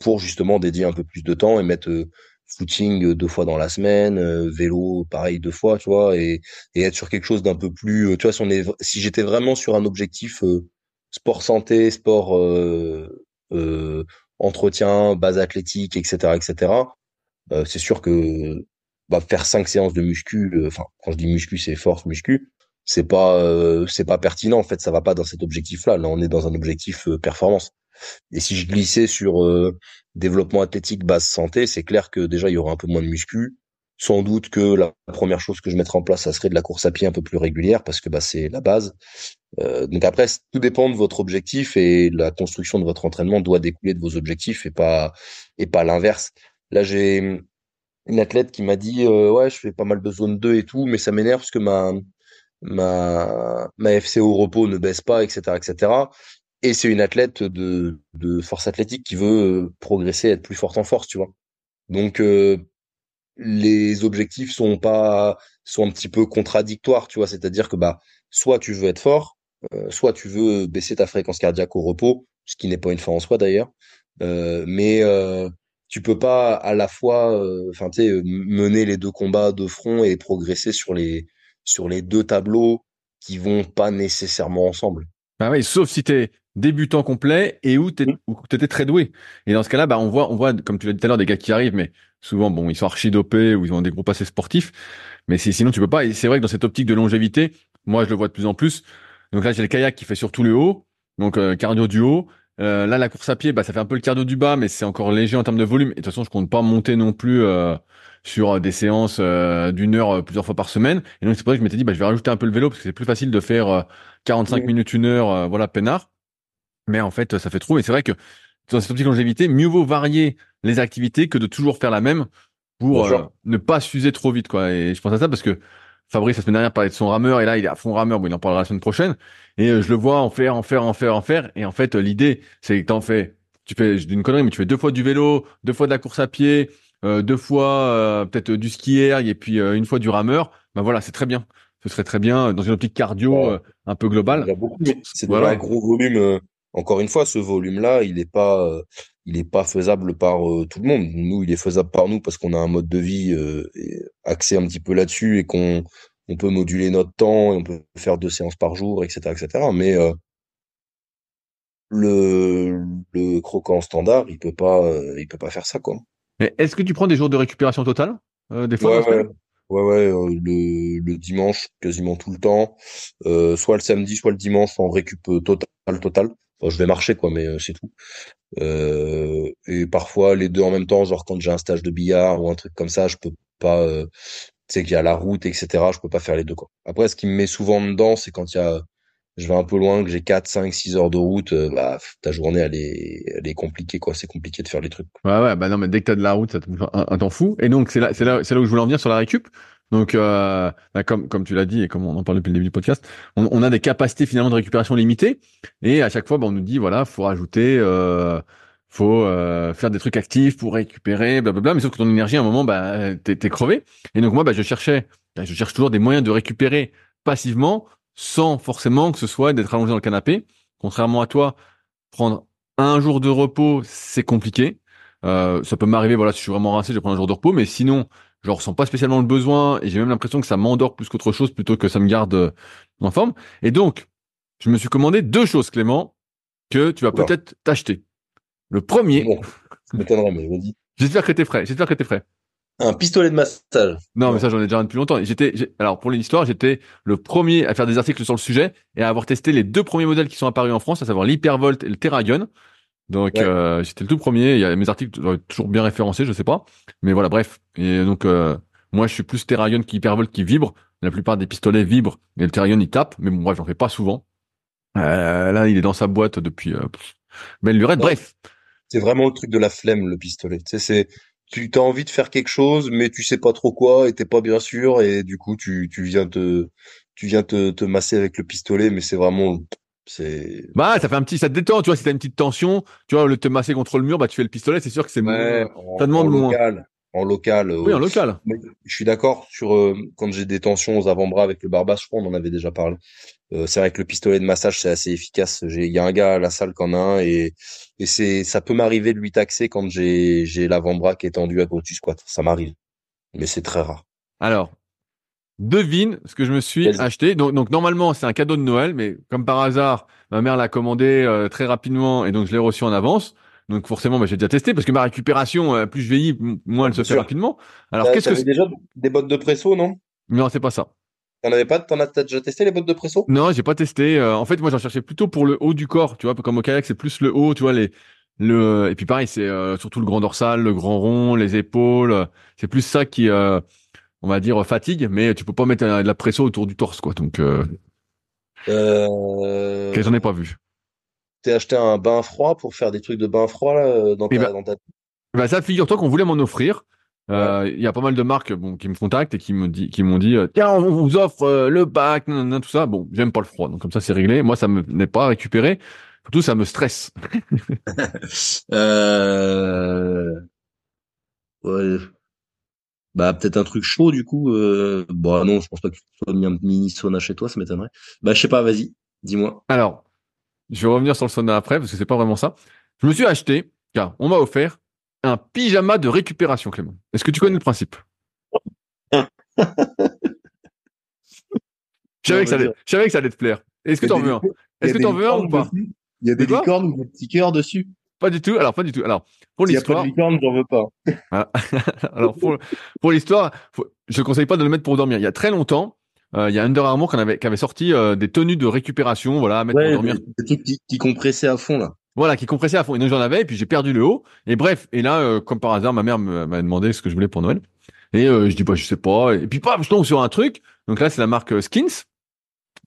pour justement dédier un peu plus de temps et mettre euh, footing deux fois dans la semaine, euh, vélo pareil deux fois, tu vois, et, être sur quelque chose d'un peu plus, tu vois, si j'étais vraiment sur un objectif sport santé, sport entretien, base athlétique, etc., etc. Euh, c'est sûr que bah, faire cinq séances de muscu, euh, enfin quand je dis muscu, c'est force muscu, c'est pas euh, c'est pas pertinent en fait, ça va pas dans cet objectif-là. Là, on est dans un objectif performance. Et si je glissais sur développement athlétique, base santé, c'est clair que déjà il y aura un peu moins de muscu. Sans doute que la première chose que je mettrais en place, ça serait de la course à pied un peu plus régulière parce que bah, c'est la base. Euh, donc après, tout dépend de votre objectif et la construction de votre entraînement doit découler de vos objectifs et pas et pas l'inverse. Là, j'ai une athlète qui m'a dit euh, ouais, je fais pas mal de zone 2 et tout, mais ça m'énerve parce que ma ma ma FCO au repos ne baisse pas, etc., etc. Et c'est une athlète de force athlétique qui veut progresser, être plus forte en force, tu vois. Donc euh, les objectifs sont pas sont un petit peu contradictoires, tu vois, c'est-à-dire que bah soit tu veux être fort, euh, soit tu veux baisser ta fréquence cardiaque au repos, ce qui n'est pas une fin en soi d'ailleurs, euh, mais euh, tu peux pas à la fois euh, enfin mener les deux combats de front et progresser sur les sur les deux tableaux qui vont pas nécessairement ensemble. Bah oui, sauf si tu es débutant complet et où tu étais très doué. Et dans ce cas-là, bah on voit on voit comme tu l'as dit tout à l'heure des gars qui arrivent mais souvent, bon, ils sont archi dopés ou ils ont des gros passés sportifs. Mais sinon, tu peux pas. Et c'est vrai que dans cette optique de longévité, moi, je le vois de plus en plus. Donc là, j'ai le kayak qui fait surtout le haut. Donc, euh, cardio du haut. Euh, là, la course à pied, bah, ça fait un peu le cardio du bas, mais c'est encore léger en termes de volume. Et de toute façon, je compte pas monter non plus euh, sur des séances d'une heure plusieurs fois par semaine. Et donc, c'est pour ça que je m'étais dit, bah, je vais rajouter un peu le vélo parce que c'est plus facile de faire 45 minutes, une heure, voilà, peinard. Mais en fait, ça fait trop. Et c'est vrai que dans cette optique longévité, mieux vaut varier les activités que de toujours faire la même pour euh, ne pas s'user trop vite, quoi. Et je pense à ça parce que Fabrice, la semaine dernière, parlait de son rameur et là, il est à fond rameur. Bon, il en parlera la semaine prochaine. Et euh, je le vois en faire, en faire, en faire, en faire. Et en fait, l'idée, c'est que t'en fais, tu fais, d'une connerie, mais tu fais deux fois du vélo, deux fois de la course à pied, euh, deux fois peut-être du ski et puis une fois du rameur. Ben voilà, c'est très bien. Ce serait très bien dans une optique cardio un peu globale. C'est voilà. un gros volume encore une fois, ce volume-là, il n'est pas, euh, il est pas faisable par euh, tout le monde. Nous, il est faisable par nous parce qu'on a un mode de vie euh, axé un petit peu là-dessus et qu'on on peut moduler notre temps et on peut faire deux séances par jour, etc., etc. Mais le, le croquant standard, il peut pas, il peut pas faire ça, quoi. Mais est-ce que tu prends des jours de récupération totale des fois Ouais, ouais, ouais, le, le dimanche quasiment tout le temps, soit le samedi, soit le dimanche en récup total, total je vais marcher quoi, mais euh, c'est tout. Euh, et parfois les deux en même temps, genre quand j'ai un stage de billard ou un truc comme ça, je peux pas. Euh, tu sais qu'il y a la route, etc. Je peux pas faire les deux quoi. Après, ce qui me met souvent dedans, c'est quand il y a, je vais un peu loin, que j'ai 4, 5, 6 heures de route, bah ta journée elle est, elle est compliquée quoi. C'est compliqué de faire les trucs. Ouais ouais, bah non mais dès que t'as de la route, ça te un, un temps fou. Et donc c'est là, c'est là, c'est là où je voulais en venir sur la récup. Donc, euh, bah, comme comme tu l'as dit et comme on en parle depuis le début du podcast, on, on, a des capacités finalement de récupération limitées et à chaque fois, bah, on nous dit voilà, faut rajouter, euh, faut euh, faire des trucs actifs pour récupérer, blablabla. Mais sauf que ton énergie, à un moment, bah, t'es, crevé. Et donc moi, bah, je cherchais, bah, je cherche toujours des moyens de récupérer passivement, sans forcément que ce soit d'être allongé dans le canapé. Contrairement à toi, prendre un jour de repos, c'est compliqué. Euh, ça peut m'arriver, voilà, si je suis vraiment rincé, je prendre un jour de repos, mais sinon, je ressens pas spécialement le besoin et j'ai même l'impression que ça m'endort plus qu'autre chose plutôt que ça me garde euh, en forme. Et donc, je me suis commandé deux choses, Clément, que tu vas peut-être t'acheter. Le premier. Bon, mais vas-y. J'espère que t'es prêt. J'espère que t'es prêt. Un pistolet de massage. Non, mais ça, j'en ai déjà un depuis longtemps. J'étais, alors pour l'histoire, j'étais le premier à faire des articles sur le sujet et à avoir testé les deux premiers modèles qui sont apparus en France, à savoir l'Hypervolt et le Terragun. Donc, Ouais. euh, j'étais le tout premier. Il y a mes articles toujours bien référencés, je sais pas. Mais voilà, bref. Et donc, euh, moi, je suis plus Terragun qu'Hypervolt qui vibre. La plupart des pistolets vibrent et le il tape. Mais bon, bref, j'en fais pas souvent. Euh, là, il est dans sa boîte depuis euh, belle lurette. Bref. C'est vraiment le truc de la flemme, le pistolet. Tu sais, c'est, tu as envie de faire quelque chose, mais tu sais pas trop quoi et t'es pas bien sûr et du coup, tu, tu viens te, tu viens te, te masser avec le pistolet, mais c'est vraiment, c'est, Bah, ça fait un petit, ça te détend, tu vois, si t'as une petite tension, tu vois, de te masser contre le mur, bah, tu fais le pistolet, c'est sûr que c'est Ouais, moins- ça demande en moins. local, en local. Oui, euh, en local. Mais Je suis d'accord sur euh, quand j'ai des tensions aux avant-bras avec le barbasse, je crois on en avait déjà parlé. Euh, c'est vrai que le pistolet de massage c'est assez efficace. Il y a un gars à la salle qui en a un et et c'est ça peut m'arriver de lui taxer quand j'ai j'ai l'avant-bras qui est tendu à cause du squat. Ça m'arrive, mais c'est très rare. Alors, devine ce que je me suis Vas-y. acheté. Donc, donc normalement, c'est un cadeau de Noël, mais comme par hasard, ma mère l'a commandé euh, très rapidement et donc je l'ai reçu en avance. Donc forcément, bah, j'ai déjà testé parce que ma récupération, euh, plus je vieillis, moins elle se Bien fait sûr. rapidement. Alors, T'as- qu'est-ce que t'avais c'est déjà des bottes de presso, non? Non, c'est pas ça. T'en avais pas? T'en as t'as déjà testé les bottes de presso? Non, j'ai pas testé. Euh, en fait, moi, j'en cherchais plutôt pour le haut du corps, tu vois, comme au kayak, c'est plus le haut, tu vois, les, le, et puis pareil, c'est euh, surtout le grand dorsal, le grand rond, les épaules. euh, C'est plus ça qui, euh, on va dire, fatigue, mais tu peux pas mettre de la pression autour du torse, quoi. Donc, euh, Euh, que j'en ai pas vu? t'es acheté un bain froid pour faire des trucs de bain froid là euh, dans Eh ta, ben, dans ta... Bah ça, figure-toi qu'on voulait m'en offrir. Euh, Il y a pas mal de marques bon, qui me contactent et qui me dit, qui m'ont dit, euh, tiens, on vous offre euh, le nanana, tout ça. Bon, j'aime pas le froid, donc comme ça c'est réglé. Moi, ça me n'est pas récupéré. Surtout, ça me stresse. Euh... Ouais. Bah, peut-être un truc chaud, du coup. Euh... Bah, non, je pense pas que tu sois mis un mini sauna chez toi, ça m'étonnerait. Bah, je sais pas, vas-y, dis-moi. Alors, je vais revenir sur le sauna après parce que c'est pas vraiment ça. Je me suis acheté, car on m'a offert un pyjama de récupération, Clément. Est-ce que tu connais le principe? Je savais que ça allait, vas-y. je savais que ça allait te plaire. Est-ce que t'en veux un? Est-ce que t'en veux un ou pas? Il y a des licornes ou des petits cœurs dessus. Pas du tout. Alors, pas du tout. Alors, pour l'histoire. licorne, j'en veux pas. Voilà. Alors pour, pour l'histoire, faut- je ne conseille pas de le mettre pour dormir. Il y a très longtemps, euh, il y a Under Armour qui avait, sorti euh, des tenues de récupération, voilà, à mettre pour dormir. des trucs qui, qui compressaient à fond, là. Voilà, qui compressaient à fond. Et donc j'en avais, et puis j'ai perdu le haut. Et bref, et là, euh, comme par hasard, ma mère m'a demandé ce que je voulais pour Noël. Et euh, je dis bah je sais pas. Et puis paf, je tombe sur un truc. Donc là, c'est la marque Skins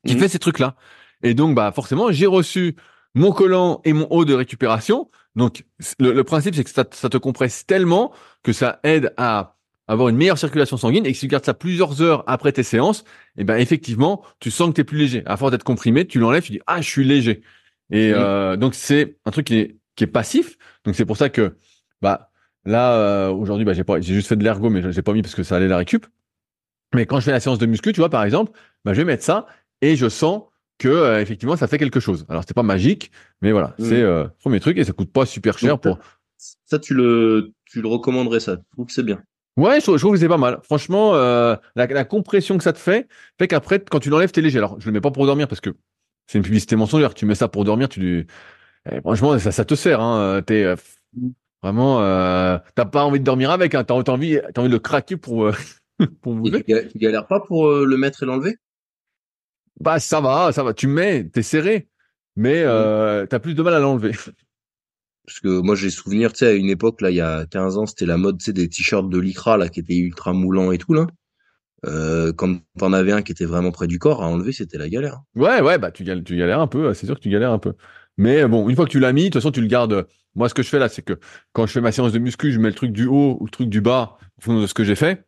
qui Mhm. fait ces trucs-là. Et donc bah forcément, j'ai reçu mon collant et mon haut de récupération. Donc le, le principe, c'est que ça, ça te compresse tellement que ça aide à avoir une meilleure circulation sanguine et que si tu gardes ça plusieurs heures après tes séances, et ben effectivement, tu sens que tu es plus léger. À force d'être comprimé, tu l'enlèves, tu dis ah je suis léger. Et euh, donc c'est un truc qui est, qui est passif. Donc c'est pour ça que bah là euh, aujourd'hui bah j'ai pas j'ai juste fait de l'ergo mais j'ai pas mis parce que ça allait la récup. Mais quand je fais la séance de muscu, tu vois par exemple, bah je vais mettre ça et je sens que euh, effectivement ça fait quelque chose. Alors c'est pas magique, mais voilà, Mhm. c'est euh, premier truc et ça coûte pas super cher Donc, pour Ça, tu le, tu le recommanderais, ça. Je trouve que c'est bien. Ouais, je trouve, je trouve que c'est pas mal. Franchement, euh, la, la compression que ça te fait, fait qu'après, quand tu l'enlèves, t'es léger. Alors, je le mets pas pour dormir parce que c'est une publicité mensongère. Tu mets ça pour dormir, tu, eh, franchement, ça, ça te sert. Hein. T'es euh, vraiment, euh, t'as pas envie de dormir avec. Hein. T'as, envie, t'as envie de le craquer pour, euh, pour bouger. tu, ga- tu galères pas pour euh, le mettre et l'enlever? Bah, ça va, ça va. Tu mets, t'es serré, mais euh, t'as plus de mal à l'enlever. Parce que moi, j'ai souvenir, tu sais, à une époque, là, il y a 15 ans, c'était la mode, tu sais, des t-shirts de lycra, là, qui étaient ultra moulants et tout, là. Euh, quand t'en avais un qui était vraiment près du corps, à enlever, c'était la galère. Ouais, ouais, bah tu galères, tu galères un peu, c'est sûr que tu galères un peu. Mais bon, une fois que tu l'as mis, de toute façon, tu le gardes. Moi, ce que je fais là, c'est que quand je fais ma séance de muscu, je mets le truc du haut ou le truc du bas, en fonction de ce que j'ai fait.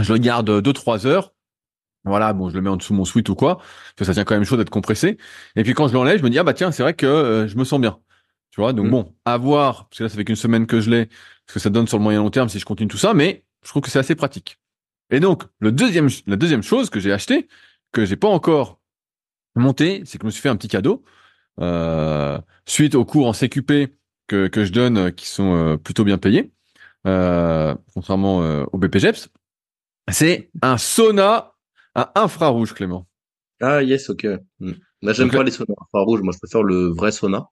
Je le garde 2-3 heures. Voilà, bon, je le mets en dessous de mon sweat ou quoi, parce que ça tient quand même chaud d'être compressé. Et puis quand je l'enlève, je me dis, ah bah tiens, c'est vrai que euh, je me sens bien. Tu vois, donc Mm. bon, à voir, parce que là, ça fait qu'une semaine que je l'ai, ce que ça donne sur le moyen long terme si je continue tout ça, mais je trouve que c'est assez pratique. Et donc, le deuxième, la deuxième chose que j'ai acheté, que j'ai pas encore monté, c'est que je me suis fait un petit cadeau, euh, suite aux cours en CQP que, que je donne, euh, qui sont euh, plutôt bien payés, euh, contrairement euh, au BPGEPS. C'est un sauna à infrarouge, Clément. Ah, yes, ok. Moi, j'aime pas les saunas infrarouges. Moi, je préfère le vrai sauna.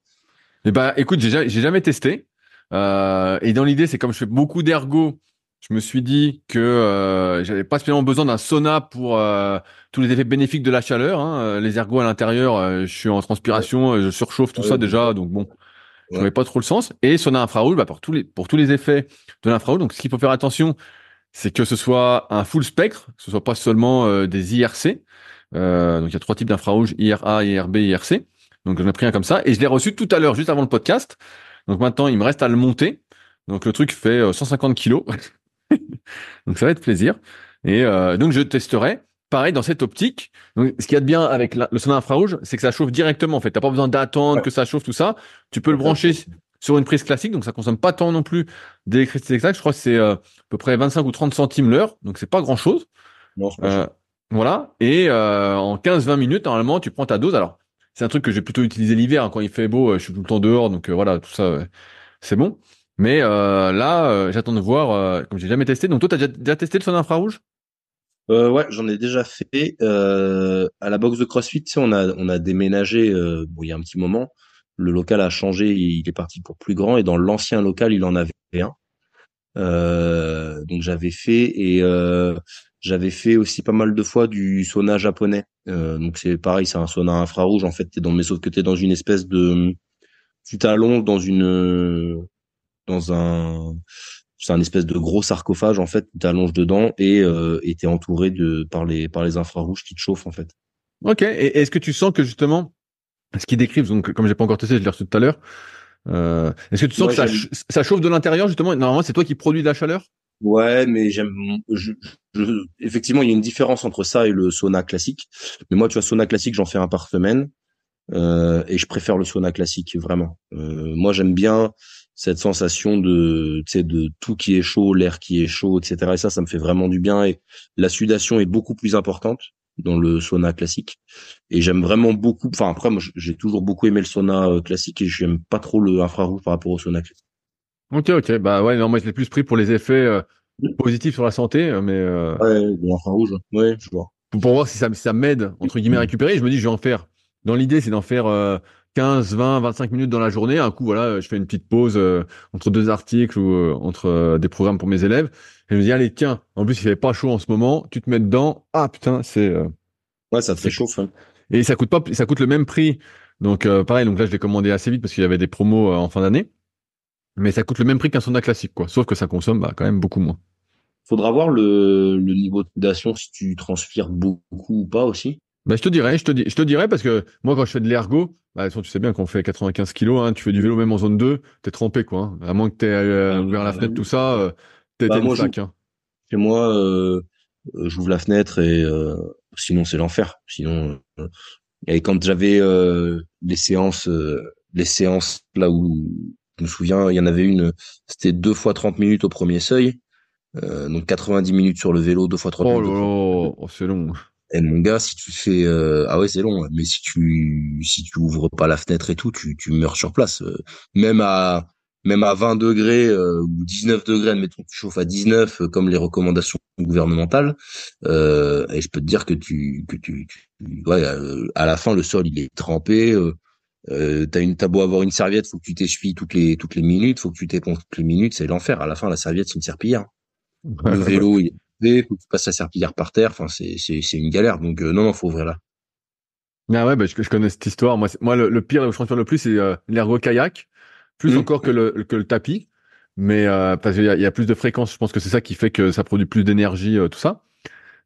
Eh ben, écoute, j'ai ja- j'ai jamais testé. Euh, et dans l'idée, c'est comme je fais beaucoup d'ergo je me suis dit que euh, j'avais pas spécialement besoin d'un sauna pour euh, tous les effets bénéfiques de la chaleur. Hein. Euh, les ergots à l'intérieur, euh, je suis en transpiration, je surchauffe tout ça déjà, donc bon, je n'avais pas trop le sens. Et sauna infrarouge, bah, pour tous les pour tous les effets de l'infrarouge. Donc ce qu'il faut faire attention, c'est que ce soit un full spectre, que ce soit pas seulement des IRC. donc il y a trois types d'infrarouge IRA, IRB, IRC. Donc j'en ai pris un comme ça et je l'ai reçu tout à l'heure, juste avant le podcast. Donc maintenant il me reste à le monter. Donc le truc fait 150 kilos. donc ça va être plaisir. Et euh, donc je testerai. Pareil dans cette optique. Donc, ce qu'il y a de bien avec le sauna infrarouge, c'est que ça chauffe directement. En fait, t'as pas besoin d'attendre que ça chauffe tout ça. Tu peux le brancher sur une prise classique, donc ça consomme pas tant non plus d'électricité exacte. Je crois que c'est euh, à peu près 25 ou 30 centimes l'heure, donc c'est pas grand chose. Non, pas euh, voilà. Et euh, en 15-20 minutes, normalement, tu prends ta dose. Alors, c'est un truc que j'ai plutôt utilisé l'hiver hein, quand il fait beau. je suis tout le temps dehors, donc voilà, tout ça, c'est bon. Mais là, j'attends de voir, comme j'ai jamais testé. Donc toi, tu as déjà, testé le son infrarouge? Euh, Ouais, j'en ai déjà fait. Euh, à la box de CrossFit, tu sais, on a, on a déménagé bon, il y a un petit moment. Le local a changé, il est parti pour plus grand. Et dans l'ancien local, il en avait un. donc j'avais fait et j'avais fait aussi pas mal de fois du sauna japonais. donc c'est pareil, c'est un sauna infrarouge en fait. T'es dans, mais sauf que t'es dans une espèce de, tu t'allonges dans une dans un c'est un espèce de gros sarcophage en fait tu t'allonges dedans et euh, t'es entouré de par les par les infrarouges qui te chauffent en fait. Ok. Et est-ce que tu sens que justement ce qu'ils décrivent donc comme j'ai pas encore testé, je l'ai reçu tout à l'heure. Euh, est-ce que tu sens que ça, ça, chauffe de l'intérieur justement? Normalement, c'est toi qui produis de la chaleur? Ouais, mais j'aime. Je, je, effectivement, il y a une différence entre ça et le sauna classique. Mais moi, tu vois, sauna classique, j'en fais un par semaine, euh, et je préfère le sauna classique vraiment. Euh, moi, j'aime bien cette sensation de, tu sais, de tout qui est chaud, l'air qui est chaud, etc. Et ça, ça me fait vraiment du bien. Et la sudation est beaucoup plus importante dans le sauna classique. Et j'aime vraiment beaucoup. Enfin après, moi, j'ai toujours beaucoup aimé le sauna euh, classique et j'aime pas trop le infrarouge par rapport au sauna classique. Ok, ok. Bah ouais, non, moi je l'ai plus pris pour les effets euh, positifs sur la santé, euh, mais. Ouais, l'infrarouge. Ouais, je vois. Pour, voir si ça, ça m'aide entre guillemets à récupérer. Je me dis, je vais en faire. Dans l'idée, c'est d'en faire 15, 20, 25 minutes dans la journée. Un coup, voilà, je fais une petite pause euh, entre deux articles ou euh, entre euh, des programmes pour mes élèves. Et je me dis, allez, tiens, en plus, il fait pas chaud en ce moment, tu te mets dedans. Ah, putain, c'est... ouais, ça te réchauffe. Hein. Et ça coûte pas, ça coûte le même prix. Donc, pareil, donc là, je l'ai commandé assez vite parce qu'il y avait des promos en fin d'année. Mais ça coûte le même prix qu'un sauna classique, quoi. Sauf que ça consomme bah, quand même beaucoup moins. Faudra voir le, le niveau de si tu transpires beaucoup ou pas aussi. Bah, je te dirais, je te, dis, je te dirais parce que moi, quand je fais de l'ergo, bah, tu sais bien qu'on fait 95 kilos, hein, tu fais du vélo même en zone 2, t'es trempé, quoi. Hein. À moins que t'aies euh, ouvert la fenêtre, tout ça, euh, t'es bah, sac. Hein. Chez moi, euh, j'ouvre la fenêtre et sinon c'est l'enfer. Sinon, et quand j'avais les séances, les séances là où je me souviens, il y en avait une, c'était deux fois 30 minutes au premier seuil. donc 90 minutes sur le vélo, deux fois 30 oh minutes. Oh, c'est long. Et mon gars, si tu fais euh, ah ouais c'est long, mais si tu si tu ouvres pas la fenêtre et tout, tu, tu meurs sur place. Euh, même à même à 20 degrés euh, ou 19 degrés, admettons tu chauffes à 19 comme les recommandations gouvernementales, et je peux te dire que tu que tu, ouais à la fin le sol il est trempé. Euh, t'as une t'as beau avoir une serviette, faut que tu t'essuies toutes les toutes les minutes, faut que tu t'éponges toutes les minutes, c'est l'enfer. À la fin la serviette c'est une serpillière. Le vélo il faut que tu passes la serpillière par terre. Enfin, c'est, c'est, c'est une galère. Donc, euh, non, non, faut ouvrir là. Ah ouais, bah, je, je connais cette histoire. Moi, moi le, pire, où je le plus, c'est euh, l'ergo kayak, plus mmh. encore que le, que le tapis. Mais euh, parce qu'il y a, y a, plus de fréquences, je pense que c'est ça qui fait que ça produit plus d'énergie, tout ça.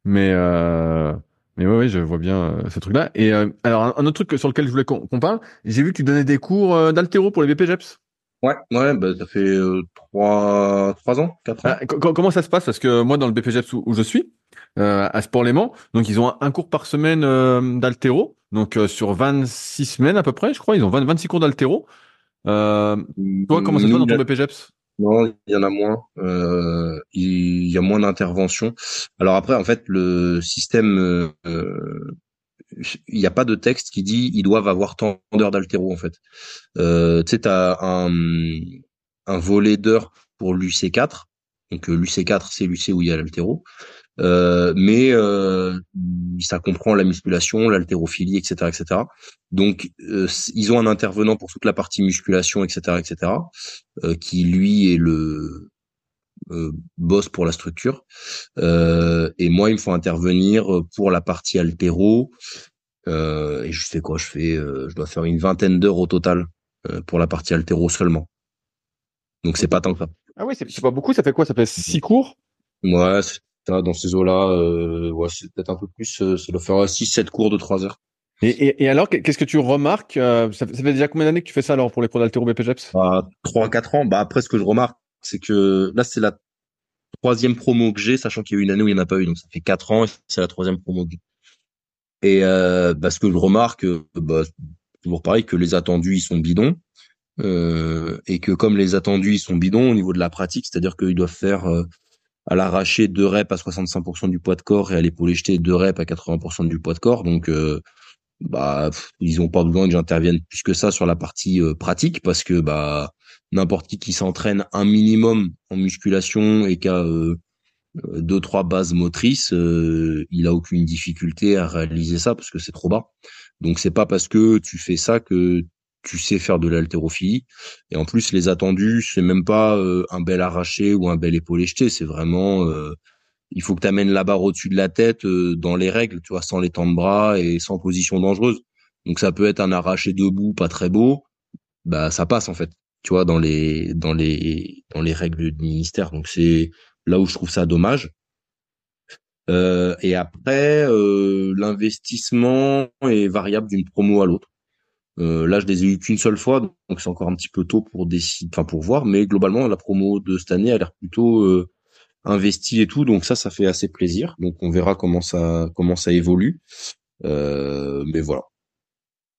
Mais euh, mais ouais, ouais, je vois bien ce truc-là. Et alors, un, autre truc sur lequel je voulais qu'on, parle, j'ai vu que tu donnais des cours d'altéro pour les BPGEPS. Ouais, ouais, bah, ça fait euh, trois, trois ans, quatre ans. Ah, comment ça se passe? Parce que moi, dans le BPGEPS où, où je suis, euh, à Sport Léman, donc ils ont un, cours par semaine euh, d'altéro, donc euh, sur 26 semaines à peu près, je crois, ils ont 20, 26 cours d'altéro. Euh, toi, comment ça se passe dans ton BPGEPS Non, il y en a moins. il y a moins d'interventions. Alors après, en fait, le système il n'y a pas de texte qui dit ils doivent avoir tant d'heures d'altéro en fait. Euh, tu sais, un, un volet d'heures pour l'UC4. Donc euh, l'UC4, c'est l'UC où il y a l'altéro. Euh, mais euh, ça comprend la musculation, l'haltérophilie, etc., etc. Donc ils ont un intervenant pour toute la partie musculation, etc., etc. qui lui est le bossent pour la structure. et moi, il me faut intervenir pour la partie altéro. et je fais quoi Je fais, je dois faire une vingtaine d'heures au total pour la partie altéro seulement. Donc c'est pas tant que ça. Ah oui, c'est pas beaucoup. Ça fait quoi? Ça fait six cours? Ouais, dans ces eaux-là, euh, ouais, c'est peut-être un peu plus. Euh, ça doit faire six, sept cours de trois heures. Et, et, et alors, qu'est-ce que tu remarques euh, ça, fait, déjà combien d'années que tu fais ça alors pour les cours d'altéro BPGEPS bah, Trois, quatre ans. Bah après, ce que je remarque, c'est que là, c'est la troisième promo que j'ai, sachant qu'il y a eu une année où il n'y en a pas eu, donc ça fait quatre ans. C'est la troisième promo que j'ai. Et euh, bah, ce que je remarque, bah, toujours pareil, que les attendus ils sont bidons. Euh, et que comme les attendus ils sont bidons au niveau de la pratique, c'est-à-dire qu'ils doivent faire euh, à l'arracher deux reps à 65% du poids de corps et à l'épaule jeter deux reps à 80% du poids de corps. Donc euh, bah ils ont pas besoin que j'intervienne plus que ça sur la partie pratique parce que bah n'importe qui qui s'entraîne un minimum en musculation et qui a deux trois bases motrices, il a aucune difficulté à réaliser ça parce que c'est trop bas. Donc c'est pas parce que tu fais ça que tu sais faire de l'haltérophilie. Et en plus, les attendus, c'est même pas euh, un bel arraché ou un bel épaulé jeté. C'est vraiment, euh, il faut que tu amènes la barre au-dessus de la tête euh, dans les règles, tu vois, sans les temps de bras et sans position dangereuse. Donc ça peut être un arraché debout, pas très beau, bah ça passe en fait, tu vois, dans les dans les dans les règles du ministère. Donc c'est là où je trouve ça dommage. et après, l'investissement est variable d'une promo à l'autre. Euh, là, je les ai eu qu'une seule fois, donc c'est encore un petit peu tôt pour décider, enfin pour voir. Mais globalement, la promo de cette année a l'air plutôt euh, investie et tout, donc ça, ça fait assez plaisir. Donc on verra comment ça comment ça évolue. Euh, mais voilà.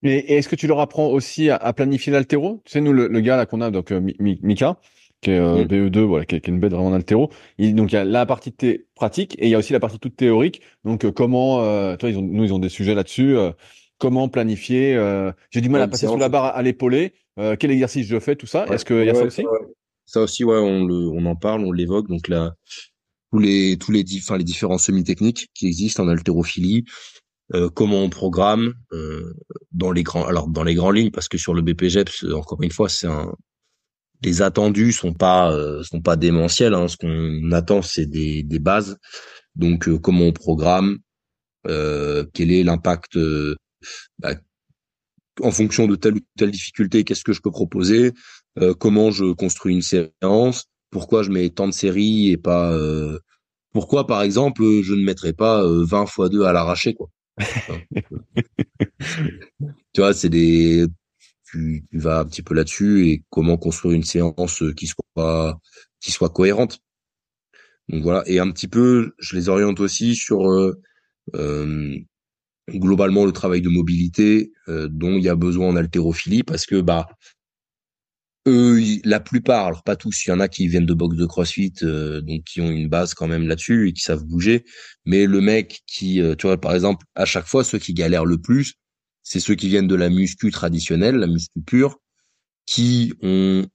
Et, est-ce que tu leur apprends aussi à, planifier l'altéro? Tu sais, nous, le, gars là qu'on a, donc Mika, qui est mm. BE2, voilà, qui est, une bête vraiment d'altéro. Donc il y a la partie pratique et il y a aussi la partie toute théorique. Donc comment, toi, ils ont, nous, ils ont des sujets là-dessus comment planifier. Euh, j'ai du mal à passer sous la barre à, l'épaulé. Euh, quel exercice je fais, tout ça. Est-ce qu'il y a ça aussi? Ça aussi, ouais, on, le, on en parle, on l'évoque. Donc là, tous les tous les, enfin, les différents semi-techniques qui existent en haltérophilie. Euh, comment on programme euh, dans les grands alors dans les grandes lignes parce que sur le BPGEPS encore une fois c'est un les attendus sont pas euh, sont pas démentiels hein. ce qu'on attend c'est des, des bases donc euh, comment on programme quel est l'impact bah, en fonction de telle ou telle difficulté, qu'est-ce que je peux proposer, euh, comment je construis une séance, pourquoi je mets tant de séries et pas euh, pourquoi par exemple je ne mettrais pas 20 euh, fois 2 à l'arraché quoi. Tu vois, c'est des tu, vas un petit peu là-dessus et comment construire une séance qui soit qui soit cohérente. Donc voilà et un petit peu je les oriente aussi sur euh, globalement le travail de mobilité euh, dont il y a besoin en haltérophilie parce que bah eux la plupart alors pas tous il y en a qui viennent de boxe de CrossFit euh, donc qui ont une base quand même là-dessus et qui savent bouger. Mais le mec qui euh, tu vois par exemple à chaque fois ceux qui galèrent le plus c'est ceux qui viennent de la muscu traditionnelle la muscu pure qui ont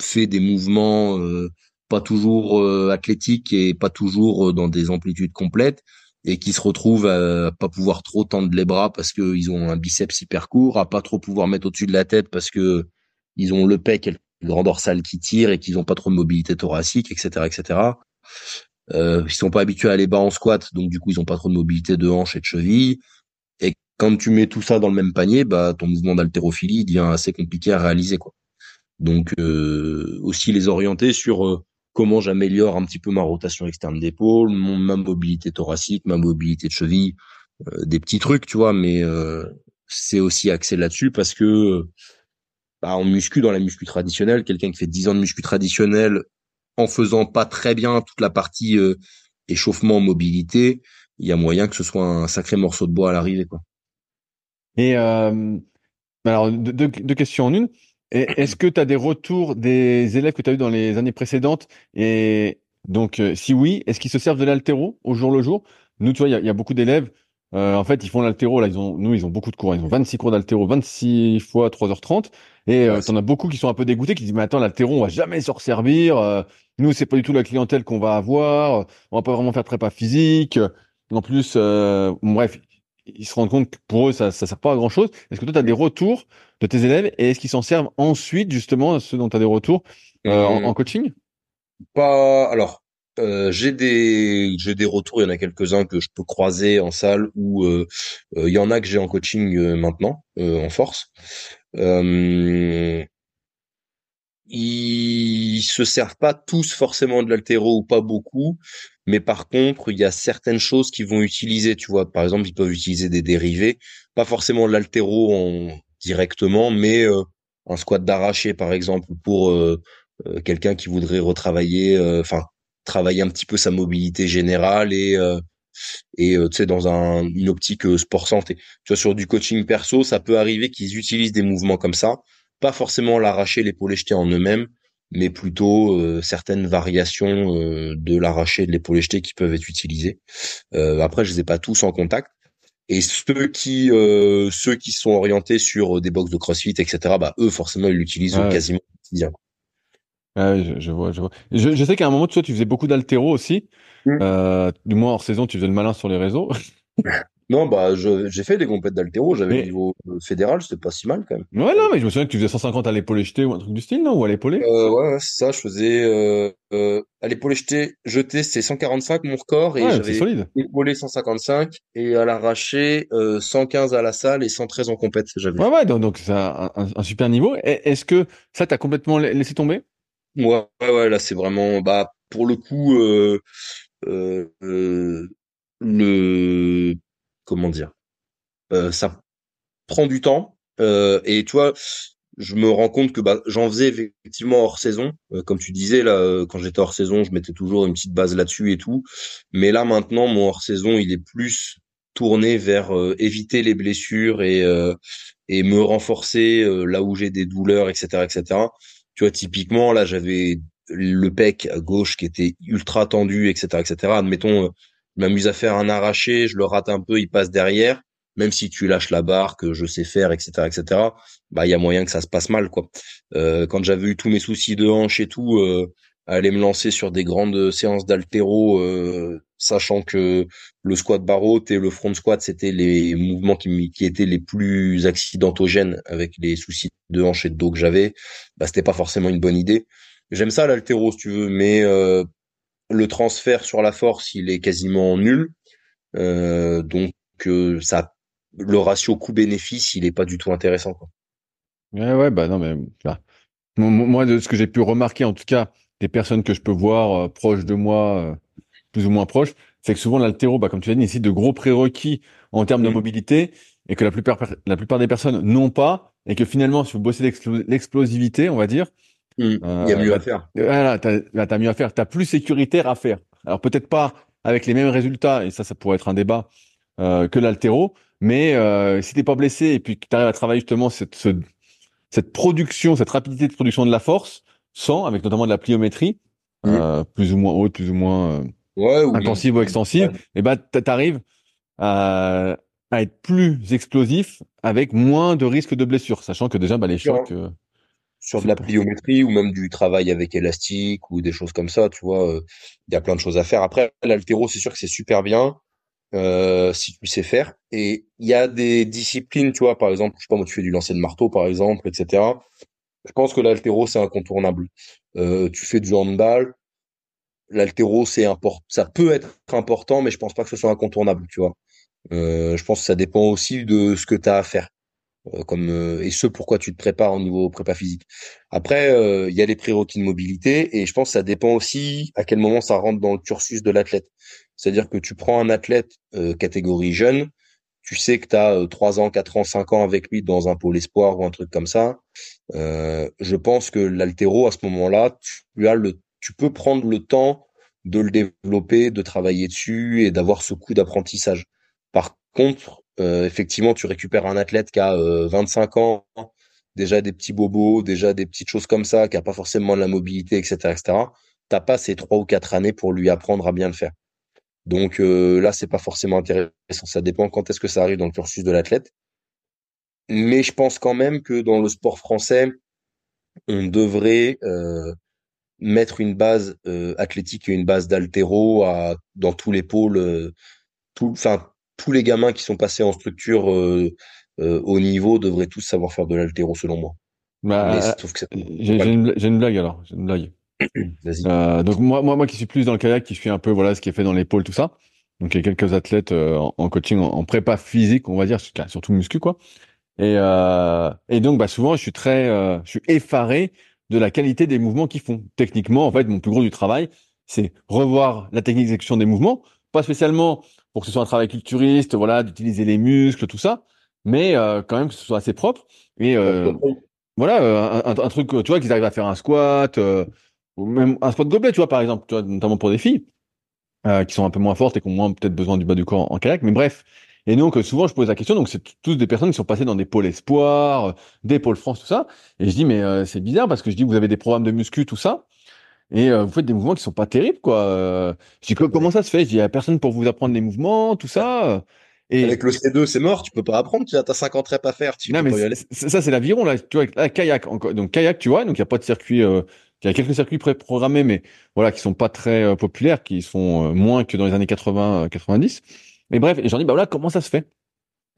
fait des mouvements pas toujours athlétiques et pas toujours dans des amplitudes complètes et qui se retrouvent à pas pouvoir trop tendre les bras parce qu'ils ont un biceps hyper court, à pas trop pouvoir mettre au-dessus de la tête parce que ils ont le pec et le grand dorsal qui tire et qu'ils ont pas trop de mobilité thoracique, etc., etc. Euh, ils sont pas habitués à aller bas en squat, donc du coup ils ont pas trop de mobilité de hanche et de cheville. Et quand tu mets tout ça dans le même panier, bah ton mouvement d'haltérophilie devient assez compliqué à réaliser quoi. Donc euh, aussi les orienter sur euh, comment j'améliore un petit peu ma rotation externe d'épaule, ma mobilité thoracique, ma mobilité de cheville, euh, des petits trucs, tu vois, mais euh, c'est aussi axé là-dessus parce que bah, en muscu, dans la muscu traditionnelle, quelqu'un qui fait 10 ans de muscu traditionnel en faisant pas très bien toute la partie euh, échauffement, mobilité, il y a moyen que ce soit un sacré morceau de bois à l'arrivée, quoi. Et alors deux, deux questions en une. Est-ce que tu as des retours des élèves que tu as eu dans les années précédentes? Et donc, euh, si oui, est-ce qu'ils se servent de l'altéro au jour le jour? Nous, tu vois, il y, a beaucoup d'élèves. Euh, en fait, ils font l'altéro. Là, ils ont, nous, ils ont beaucoup de cours. Ils ont 26 cours d'altéro, 26 fois 3h30. Et euh, tu en as beaucoup qui sont un peu dégoûtés, qui disent, mais attends, l'altéro, on va jamais se resservir. Euh, nous, c'est pas du tout la clientèle qu'on va avoir. On va pas vraiment faire de prépa physique. En plus, bref, ils se rendent compte que pour eux, ça, ça sert pas à grand chose. Est-ce que toi, tu as des retours de tes élèves et est-ce qu'ils s'en servent ensuite, justement, ceux dont tu as des retours euh, en, coaching? Pas. Alors, euh, j'ai des j'ai des retours. Il y en a quelques-uns que je peux croiser en salle ou euh, euh, il y en a que j'ai en coaching maintenant en force. Ils se servent pas tous forcément de l'altéro ou pas beaucoup, mais par contre, il y a certaines choses qu'ils vont utiliser. Tu vois, par exemple, ils peuvent utiliser des dérivés, pas forcément l'altéro en directement, mais un squat d'arraché par exemple pour euh, quelqu'un qui voudrait retravailler, euh, enfin travailler un petit peu sa mobilité générale et euh, et tu sais dans un, une optique sport santé. Tu vois sur du coaching perso, ça peut arriver qu'ils utilisent des mouvements comme ça, pas forcément l'arracher, l'épaule jetée en eux-mêmes, mais plutôt certaines variations de l'arraché de l'épaule jetée qui peuvent être utilisées. après, je les ai pas tous en contact. Et ceux qui ceux qui sont orientés sur des box de CrossFit, etc. Bah eux forcément ils l'utilisent quasiment quotidien. Ah je, je, vois, je vois. Je, je sais qu'à un moment, toi, tu faisais beaucoup d'altéro aussi. Mmh. Euh, du moins, hors saison, tu faisais le malin sur les réseaux. non, bah, j'ai fait des compètes d'altéro. J'avais le niveau euh, fédéral, c'était pas si mal quand même. Ouais, non, mais je me souviens que tu faisais 150 à l'épaule jetée ou un truc du style, non Ou à l'épaulé? Euh, Ouais, c'est ça. Je faisais euh, à l'épaule jetée, jeté, c'était 145 mon record. Et ouais, j'avais solide. épaulé 155 et à l'arraché, 115 à la salle et 113 en compète. Ouais, ouais, donc, donc c'est un, un, un, super niveau. Est-ce que ça, t'as complètement laissé tomber? Ouais, ouais, là c'est vraiment, bah pour le coup, euh, euh, euh, le, comment dire, euh, ça prend du temps euh, et tu vois, je me rends compte que bah j'en faisais effectivement hors saison, comme tu disais là, quand j'étais hors saison, je mettais toujours une petite base là-dessus et tout, mais là maintenant mon hors saison il est plus tourné vers éviter les blessures et et me renforcer là où j'ai des douleurs, etc., etc tu vois, typiquement, là, j'avais le pec à gauche qui était ultra tendu, etc., etc. Admettons, euh, je m'amuse à faire un arraché, je le rate un peu, il passe derrière. Même si tu lâches la barre, que je sais faire, etc., etc. Bah, il y a moyen que ça se passe mal, quoi. Euh, quand j'avais eu tous mes soucis de hanche et tout, euh, aller me lancer sur des grandes séances d'altéro, euh, sachant que le squat barreau et le front squat, c'était les mouvements qui, qui étaient les plus accidentogènes avec les soucis de hanche et de dos que j'avais, bah, c'était pas forcément une bonne idée. J'aime ça l'altéro, si tu veux, mais euh, le transfert sur la force, il est quasiment nul. Euh, donc, euh, ça, le ratio coût-bénéfice, il est pas du tout intéressant. Quoi. Ouais, ouais, bah non, mais moi, de ce que j'ai pu remarquer, en tout cas, des personnes que je peux voir proches de moi, plus ou moins proches, c'est que souvent l'altéro, bah, comme tu l'as dit, nécessite de gros prérequis en termes de mmh. mobilité et que la plupart, la plupart des personnes n'ont pas et que finalement, si vous bossez l'explosivité, on va dire, mmh. il y a mieux bah, à faire. Voilà, t'as, as mieux à faire. T'as plus sécuritaire à faire. Alors peut-être pas avec les mêmes résultats, et ça, ça pourrait être un débat euh, que l'altéro, mais euh, si t'es pas blessé et puis que tu arrives à travailler justement cette, cette production, cette rapidité de production de la force, sans, avec notamment de la pliométrie, mmh. euh, plus ou moins haute, plus ou moins euh, ouais, intensive ou extensive, et ben bah, t'arrives à, à, être plus explosif avec moins de risque de blessure, sachant que déjà bah, les chocs. Euh, sur de la pliométrie ou même du travail avec élastique ou des choses comme ça, tu vois, il euh, y a plein de choses à faire. Après, l'altéro, c'est sûr que c'est super bien euh, si tu sais faire. Et il y a des disciplines, tu vois, par exemple, je sais pas moi, tu fais du lancer de marteau, par exemple, etc. Je pense que l'altéro, c'est incontournable. Euh, tu fais du handball, l'altéro c'est important ça peut être important mais je pense pas que ce soit incontournable tu vois. Euh, je pense que ça dépend aussi de ce que tu as à faire. Euh, comme euh, et ce pourquoi tu te prépares au niveau prépa physique. Après euh, il y a les prérequis de mobilité et je pense que ça dépend aussi à quel moment ça rentre dans le cursus de l'athlète. C'est-à-dire que tu prends un athlète catégorie jeune tu sais que tu as 3 ans 4 ans 5 ans avec lui dans un pôle espoir ou un truc comme ça. Je pense que l'altéro à ce moment-là tu as le tu peux prendre le temps de le développer, de travailler dessus et d'avoir ce coup d'apprentissage. Par contre, euh, effectivement, tu récupères un athlète qui a 25 euh, ans, déjà des petits bobos, déjà des petites choses comme ça, qui a pas forcément de la mobilité, etc., etc. T'as pas ces trois ou quatre années pour lui apprendre à bien le faire. Donc euh, là, c'est pas forcément intéressant. Ça dépend quand est-ce que ça arrive dans le cursus de l'athlète. Mais je pense quand même que dans le sport français, on devrait euh, mettre une base euh, athlétique et une base d'altéro dans tous les pôles, euh, tout, enfin tous les gamins qui sont passés en structure euh, au niveau devraient tous savoir faire de l'altéro selon moi. Bah, j'ai une, blague alors, j'ai une blague. Euh, donc moi, moi, moi qui suis plus dans le kayak, qui suis un peu voilà ce qui est fait dans l'épaule, tout ça. Donc il y a quelques athlètes euh, en, coaching, en, prépa physique, on va dire, surtout muscu quoi. Et, euh, et donc bah souvent je suis très, euh, je suis effaré de la qualité des mouvements qu'ils font. Techniquement, en fait, mon plus gros du travail, c'est revoir la technique d'exécution des mouvements, pas spécialement pour que ce soit un travail culturiste, voilà, d'utiliser les muscles, tout ça, mais euh, quand même que ce soit assez propre. Et euh, voilà, euh, un, un, truc, tu vois, qu'ils arrivent à faire un squat, ou même un squat gobelet, tu vois, par exemple, tu vois, notamment pour des filles qui sont un peu moins fortes et qui ont moins peut-être besoin du bas du corps en, kayak. Mais bref, et donc souvent je pose la question, donc c'est tous des personnes qui sont passées dans des pôles espoir, des pôles France, tout ça. Et je dis mais c'est bizarre parce que je dis vous avez des programmes de muscu, tout ça et euh, vous faites des mouvements qui sont pas terribles, quoi. Euh, je dis comment ça se fait? Je dis il y a personne pour vous apprendre les mouvements, tout ça. Et avec le C2, c'est mort, tu peux pas apprendre, tu as 50 reps à faire. Tu non, mais ça c'est l'aviron là, tu vois, la kayak donc kayak, tu vois, donc il y a pas de circuit euh, il y a quelques circuits pré-programmés mais voilà qui sont pas très populaires, qui sont moins que dans les années 80 90. Mais bref, j'en dis bah voilà, comment ça se fait?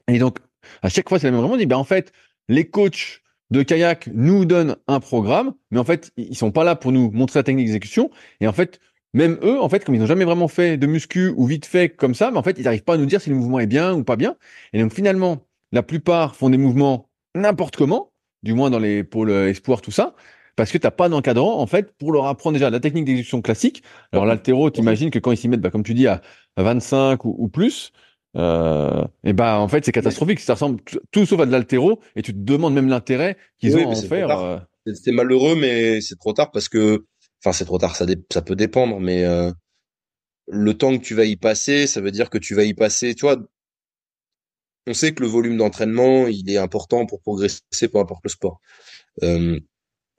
Et donc à chaque fois c'est la même vraiment, dit bah en fait, les coachs de kayak nous donne un programme, mais en fait, ils sont pas là pour nous montrer la technique d'exécution. Et en fait, même eux, en fait, comme ils n'ont jamais vraiment fait de muscu ou vite fait comme ça, mais en fait, ils n'arrivent pas à nous dire si le mouvement est bien ou pas bien. Et donc finalement, la plupart font des mouvements n'importe comment, du moins dans les pôles euh, espoir, tout ça, parce que tu n'as pas d'encadrant, en fait, pour leur apprendre déjà la technique d'exécution classique. Alors l'altéro, t'imagines que quand ils s'y mettent, bah, comme tu dis, à 25 ou plus, euh, et ben en fait c'est catastrophique. Ça ressemble tout sauf à de l'altéro et tu te demandes même l'intérêt qu'ils ont à en faire. Euh. C'est malheureux, mais c'est trop tard parce que, enfin c'est trop tard, ça, ça peut dépendre, mais euh, le temps que tu vas y passer, ça veut dire que tu vas y passer. Tu vois, on sait que le volume d'entraînement il est important pour progresser, peu importe le sport. Euh,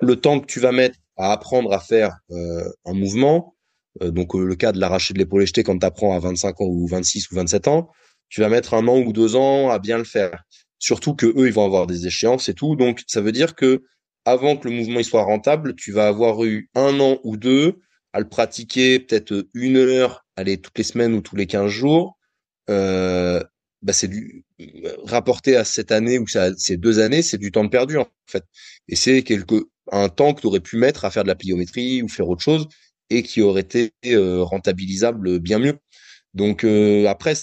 le temps que tu vas mettre à apprendre à faire euh, un mouvement, donc le cas de l'arracher de l'épaule jeté quand tu apprends à 25 ans ou 26 ou 27 ans, tu vas mettre un an ou deux ans à bien le faire. Surtout que eux, ils vont avoir des échéances et tout. Donc, ça veut dire que avant que le mouvement il soit rentable, tu vas avoir eu un an ou deux à le pratiquer peut-être une heure, allez, toutes les semaines ou tous les 15 jours. Euh, bah c'est du rapporté à cette année ou ces deux années, c'est du temps perdu en fait. Et c'est quelque un temps que tu aurais pu mettre à faire de la pliométrie ou faire autre chose et qui aurait été euh, rentabilisable bien mieux. Donc euh, après,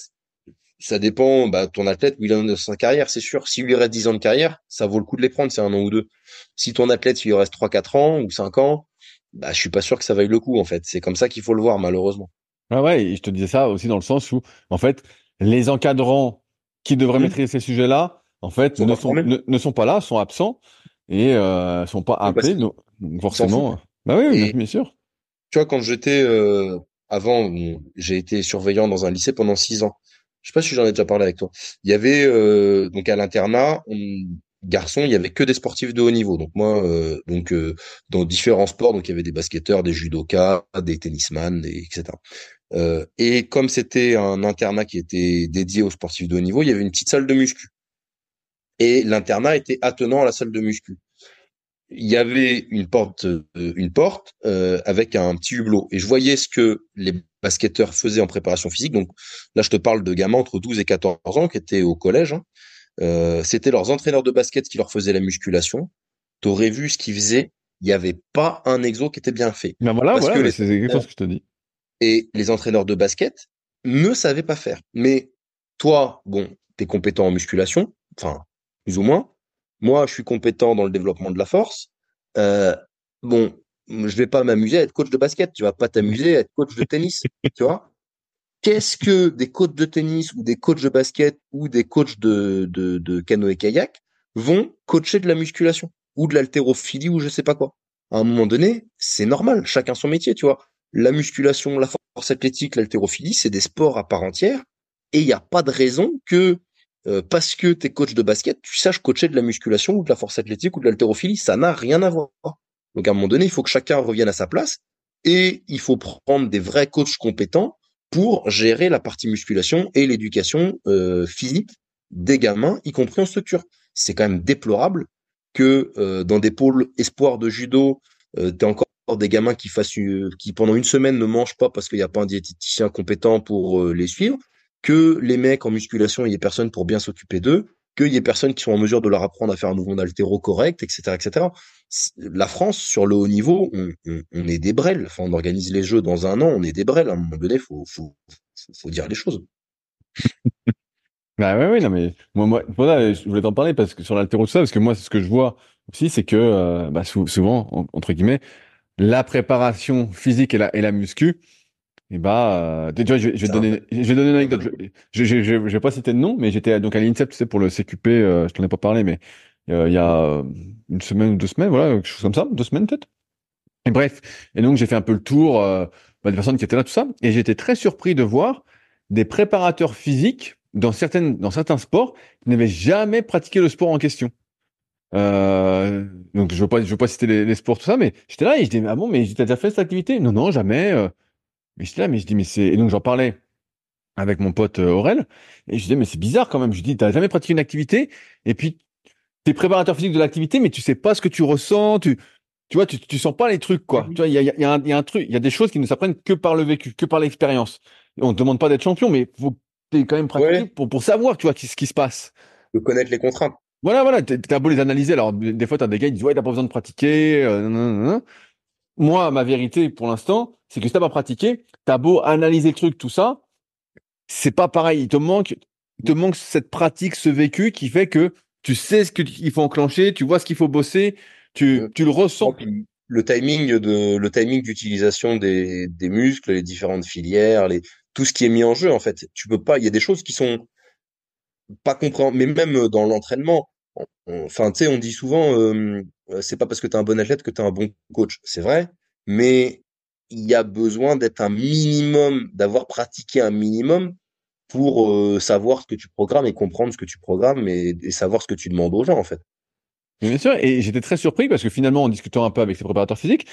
ça dépend, bah, ton athlète, où il en est dans sa carrière, c'est sûr. S'il lui reste 10 ans de carrière, ça vaut le coup de les prendre, c'est un an ou deux. Si ton athlète, il lui reste 3, 4 ans ou 5 ans, bah, je suis pas sûr que ça vaille le coup, en fait. C'est comme ça qu'il faut le voir, malheureusement. Ah ouais, et je te disais ça aussi dans le sens où, en fait, les encadrants qui devraient mmh. maîtriser ces sujets-là, en fait, ne sont, ne, sont, pas là, sont absents et euh, sont pas appelés, donc, forcément. Bah oui, bien sûr. Tu vois, quand j'étais euh, avant, j'ai été surveillant dans un lycée pendant six ans je sais pas si j'en ai déjà parlé avec toi. Il y avait euh, donc à l'internat, garçon, il y avait que des sportifs de haut niveau. Donc moi, euh, donc euh, dans différents sports, donc il y avait des basketteurs, des judokas, des tennisman, des, etc. Euh, et comme c'était un internat qui était dédié aux sportifs de haut niveau, il y avait une petite salle de muscu. Et l'internat était attenant à la salle de muscu il y avait une porte, euh, une porte euh, avec un petit hublot. Et je voyais ce que les basketteurs faisaient en préparation physique. Donc là, je te parle de gamins entre 12 et 14 ans qui étaient au collège. Hein. Euh, C'était leurs entraîneurs de basket qui leur faisaient la musculation. Tu aurais vu ce qu'ils faisaient. Il n'y avait pas un exo qui était bien fait. Ben voilà, voilà, c'est exactement ce que je te dis. Et les entraîneurs de basket ne savaient pas faire. Mais toi, bon, tu es compétent en musculation, enfin, plus ou moins. Moi, je suis compétent dans le développement de la force. Euh, bon, je vais pas m'amuser à être coach de basket. Tu vas pas t'amuser à être coach de tennis. tu vois Qu'est-ce que des coachs de tennis ou des coachs de basket ou des coachs de, de, de canoë-kayak vont coacher de la musculation ou de l'haltérophilie ou je sais pas quoi À un moment donné, c'est normal. Chacun son métier, tu vois. La musculation, la force athlétique, l'haltérophilie, c'est des sports à part entière. Et il n'y a pas de raison que euh, parce que tu es coach de basket, tu saches coacher de la musculation ou de la force athlétique ou de l'haltérophilie. Ça n'a rien à voir. Donc à un moment donné, il faut que chacun revienne à sa place et il faut prendre des vrais coachs compétents pour gérer la partie musculation et l'éducation euh, physique des gamins, y compris en structure. C'est quand même déplorable que euh, dans des pôles espoirs de judo, euh, tu encore des gamins qui fassent qui pendant une semaine ne mangent pas parce qu'il n'y a pas un diététicien compétent pour les suivre que les mecs en musculation, il y ait personne pour bien s'occuper d'eux, qu'il y ait personnes qui sont en mesure de leur apprendre à faire un mouvement d'altéro correct, etc., etc. La France, sur le haut niveau, on, est des brels. Enfin, on organise les jeux dans un an, on est des brels. À un moment donné, faut, faut, dire les choses. bah ouais, oui, non, mais moi, voilà, je voulais t'en parler parce que sur l'altéro, tout ça, parce que moi, ce que je vois aussi, c'est que, euh, bah, souvent, entre guillemets, la préparation physique et la muscu, et bah, euh, je, vais donner, je vais donner une anecdote. Je, je, je, vais pas citer de nom, mais j'étais donc à l'INSEP, tu sais, pour le CQP, euh, je t'en ai pas parlé, mais euh, il y a euh, une semaine ou deux semaines, voilà, quelque chose comme ça, deux semaines peut-être. Et bref, et donc j'ai fait un peu le tour euh, bah, des personnes qui étaient là, tout ça, et j'étais très surpris de voir des préparateurs physiques dans certaines, dans certains sports qui n'avaient jamais pratiqué le sport en question. Euh, donc je veux pas, je veux pas citer les, les sports tout ça, mais j'étais là et je dis ah bon, mais t'as déjà fait cette activité? Non, non, jamais. Mais là, mais je dis, mais c'est, et donc j'en parlais avec mon pote euh, Aurel, et je disais, mais c'est bizarre quand même. Je dis, t'as jamais pratiqué une activité, et puis t'es préparateur physique de l'activité, mais tu sais pas ce que tu ressens, tu, tu vois, tu, tu sens pas les trucs, quoi. Tu vois, il y a, y, a un, y a un truc, il y a des choses qui ne s'apprennent que par le vécu, que par l'expérience. On te demande pas d'être champion, mais faut t'es quand même pratiqué pour, pour savoir, tu vois, ce qui se passe. De connaître les contraintes. Voilà, voilà, t'as beau les analyser. Alors, des fois, t'as des gars qui disent, ouais, t'as pas besoin de pratiquer, euh, moi, ma vérité pour l'instant, c'est que si t'as pas pratiqué, t'as beau analyser le truc, tout ça, c'est pas pareil. Il te manque, il te manque cette pratique, ce vécu qui fait que tu sais ce qu'il faut enclencher, tu vois ce qu'il faut bosser, tu, euh, tu le ressens. Le timing de, le timing d'utilisation des, des muscles, les différentes filières, les, tout ce qui est mis en jeu, en fait. Tu peux pas, il y a des choses qui sont pas compréhensibles, mais même dans l'entraînement. Enfin, tu sais, on dit souvent, euh, euh, c'est pas parce que tu es un bon athlète que tu es un bon coach. C'est vrai, mais il y a besoin d'être un minimum, d'avoir pratiqué un minimum pour euh, savoir ce que tu programmes et comprendre ce que tu programmes et, savoir ce que tu demandes aux gens, en fait. Bien sûr, et j'étais très surpris parce que finalement, en discutant un peu avec ses préparateurs physiques,